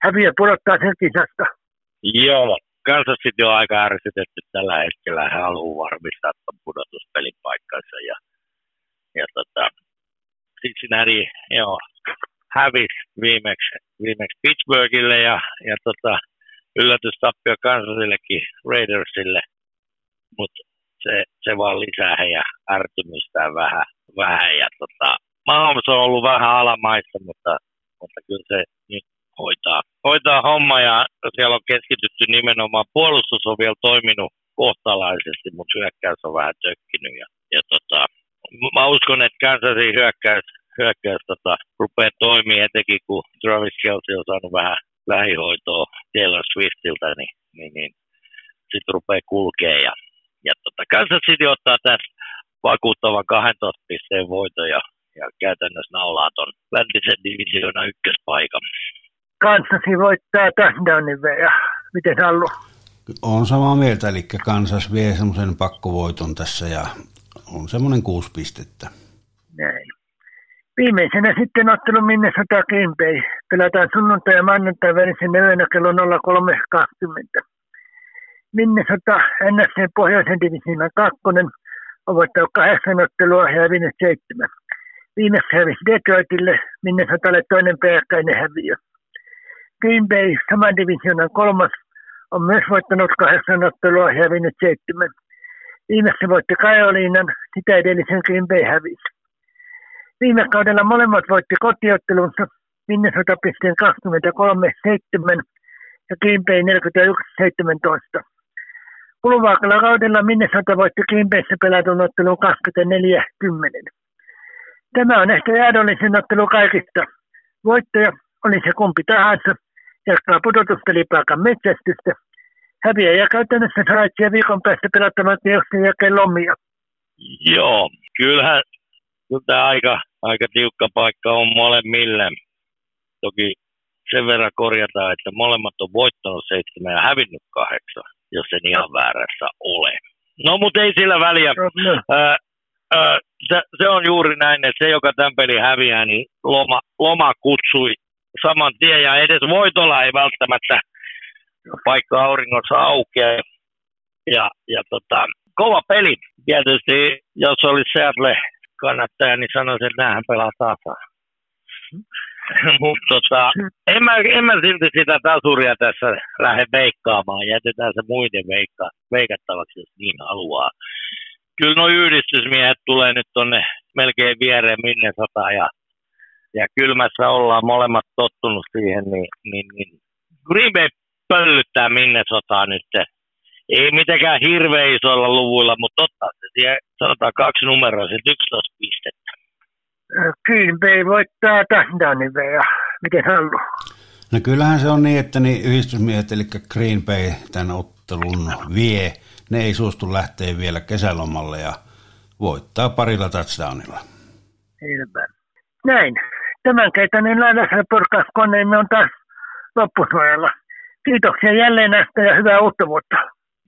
Häviö pudottaa sen kisasta. Joo, Kansas City on aika ärsytetty tällä hetkellä. He haluaa varmistaa tuon pudotuspelipaikkansa. Ja, ja tota, Cincinnati joo, hävisi viimeksi, viimeksi Pittsburghille ja, ja tota, yllätystappio Kansasillekin Raidersille, mutta se, se vaan lisää heidän ärtymystään vähän. vähän ja tota, Mahomes on ollut vähän alamaissa, mutta, mutta kyllä se nyt hoitaa, hoitaa homma ja siellä on keskitytty nimenomaan. Puolustus on vielä toiminut kohtalaisesti, mutta hyökkäys on vähän tökkinyt. Ja, ja tota, mä uskon, että Kansasin hyökkäys, hyökkäys tota, rupeaa toimimaan etenkin, kun Travis Kelsey on saanut vähän lähihoitoa Taylor Swiftiltä, niin, niin, niin sitten rupeaa kulkea. Ja, ja tota, Kansas City ottaa tässä vakuuttavan 12 pisteen voiton ja, ja käytännössä naulaa tuon läntisen divisioona ykköspaikan. Kansas voittaa touchdownin verran. Miten Allu? On samaa mieltä, eli Kansas vie semmoisen pakkovoiton tässä ja on semmoinen kuusi pistettä. Näin. Viimeisenä sitten ottelu Minnesota Green Bay. Pelataan sunnuntai ja maanantai välisen yönä kello 03.20. Minnesota NFC pohjoisen divisioonan kakkonen on voittanut kahdeksan ottelua ja hävinnyt seitsemän. Viimeksi hävisi Detroitille, Minnesotalle toinen peräkkäinen häviö. Green Bay, saman divisioonan kolmas, on myös voittanut kahdeksan ottelua ja hävinnyt seitsemän. Viimeksi voitti Karoliinan, sitä edellisen Green Bay hävisi. Viime kaudella molemmat voitti kotiottelunsa Minnesota pisteen 23-7 ja Green Bay 41-17. Kuluvalla kaudella Minnesota voitti Green Bayssä pelatun ottelun 24-10. Tämä on ehkä jäädollisin ottelu kaikista. Voittaja, oli se kumpi tahansa, jatkaa pudotuspelipaikan metsästystä. Häviäjä käytännössä saitsee viikon päästä pelattamaan teoksen jälkeen lomia. Joo, kyllähän kyllä tämä aika, aika tiukka paikka on molemmille. Toki sen verran korjataan, että molemmat on voittanut seitsemän ja hävinnyt kahdeksan, jos en ihan väärässä ole. No, mutta ei sillä väliä. Ää, se, se, on juuri näin, että se, joka tämän pelin häviää, niin loma, loma kutsui saman tien ja edes voitolla ei välttämättä paikka auringossa aukea. Ja, ja tota, kova peli. Tietysti, jos olisi Seattle kannattaja, niin sanoisin, että näähän pelaa taas. Mutta tota, en, mä, en mä silti sitä tasuria tässä lähde veikkaamaan. Jätetään se muiden veikka, veikattavaksi, jos niin haluaa. Kyllä nuo yhdistysmiehet tulee nyt tonne melkein viereen sata ja, ja kylmässä ollaan molemmat tottunut siihen, niin, niin, niin Green Bay pöllyttää Minnesotaa nyt. Ei mitenkään hirveän isoilla luvuilla, mutta se siihen, sanotaan kaksi numeroa, 11 pistettä. Green Bay voittaa touchdownin ja miten haluaa. No kyllähän se on niin, että niin yhdistysmiehet, eli Green Bay tämän ottelun vie. Ne ei suostu lähteä vielä kesälomalle ja voittaa parilla touchdownilla. Selvä. Näin. Tämänkertainen lainassa podcast-koneemme on taas loppusuojalla. Kiitoksia jälleen näistä ja hyvää uutta vuotta.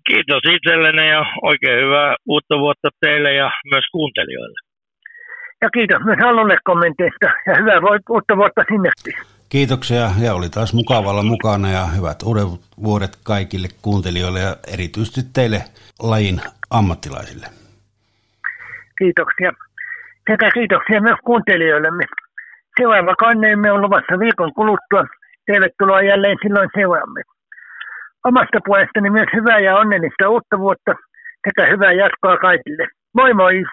Kiitos itsellenne ja oikein hyvää uutta vuotta teille ja myös kuuntelijoille. Ja kiitos myös Hallulle kommenteista ja hyvää uutta vuotta sinnekin. Kiitoksia ja oli taas mukavalla mukana ja hyvät uudet vuodet kaikille kuuntelijoille ja erityisesti teille lajin ammattilaisille. Kiitoksia. Sekä kiitoksia myös kuuntelijoillemme. Seuraava kanneemme on luvassa viikon kuluttua. Tervetuloa jälleen silloin seuraamme. Omasta puolestani myös hyvää ja onnellista uutta vuotta sekä hyvää jatkoa kaikille. Moi moi!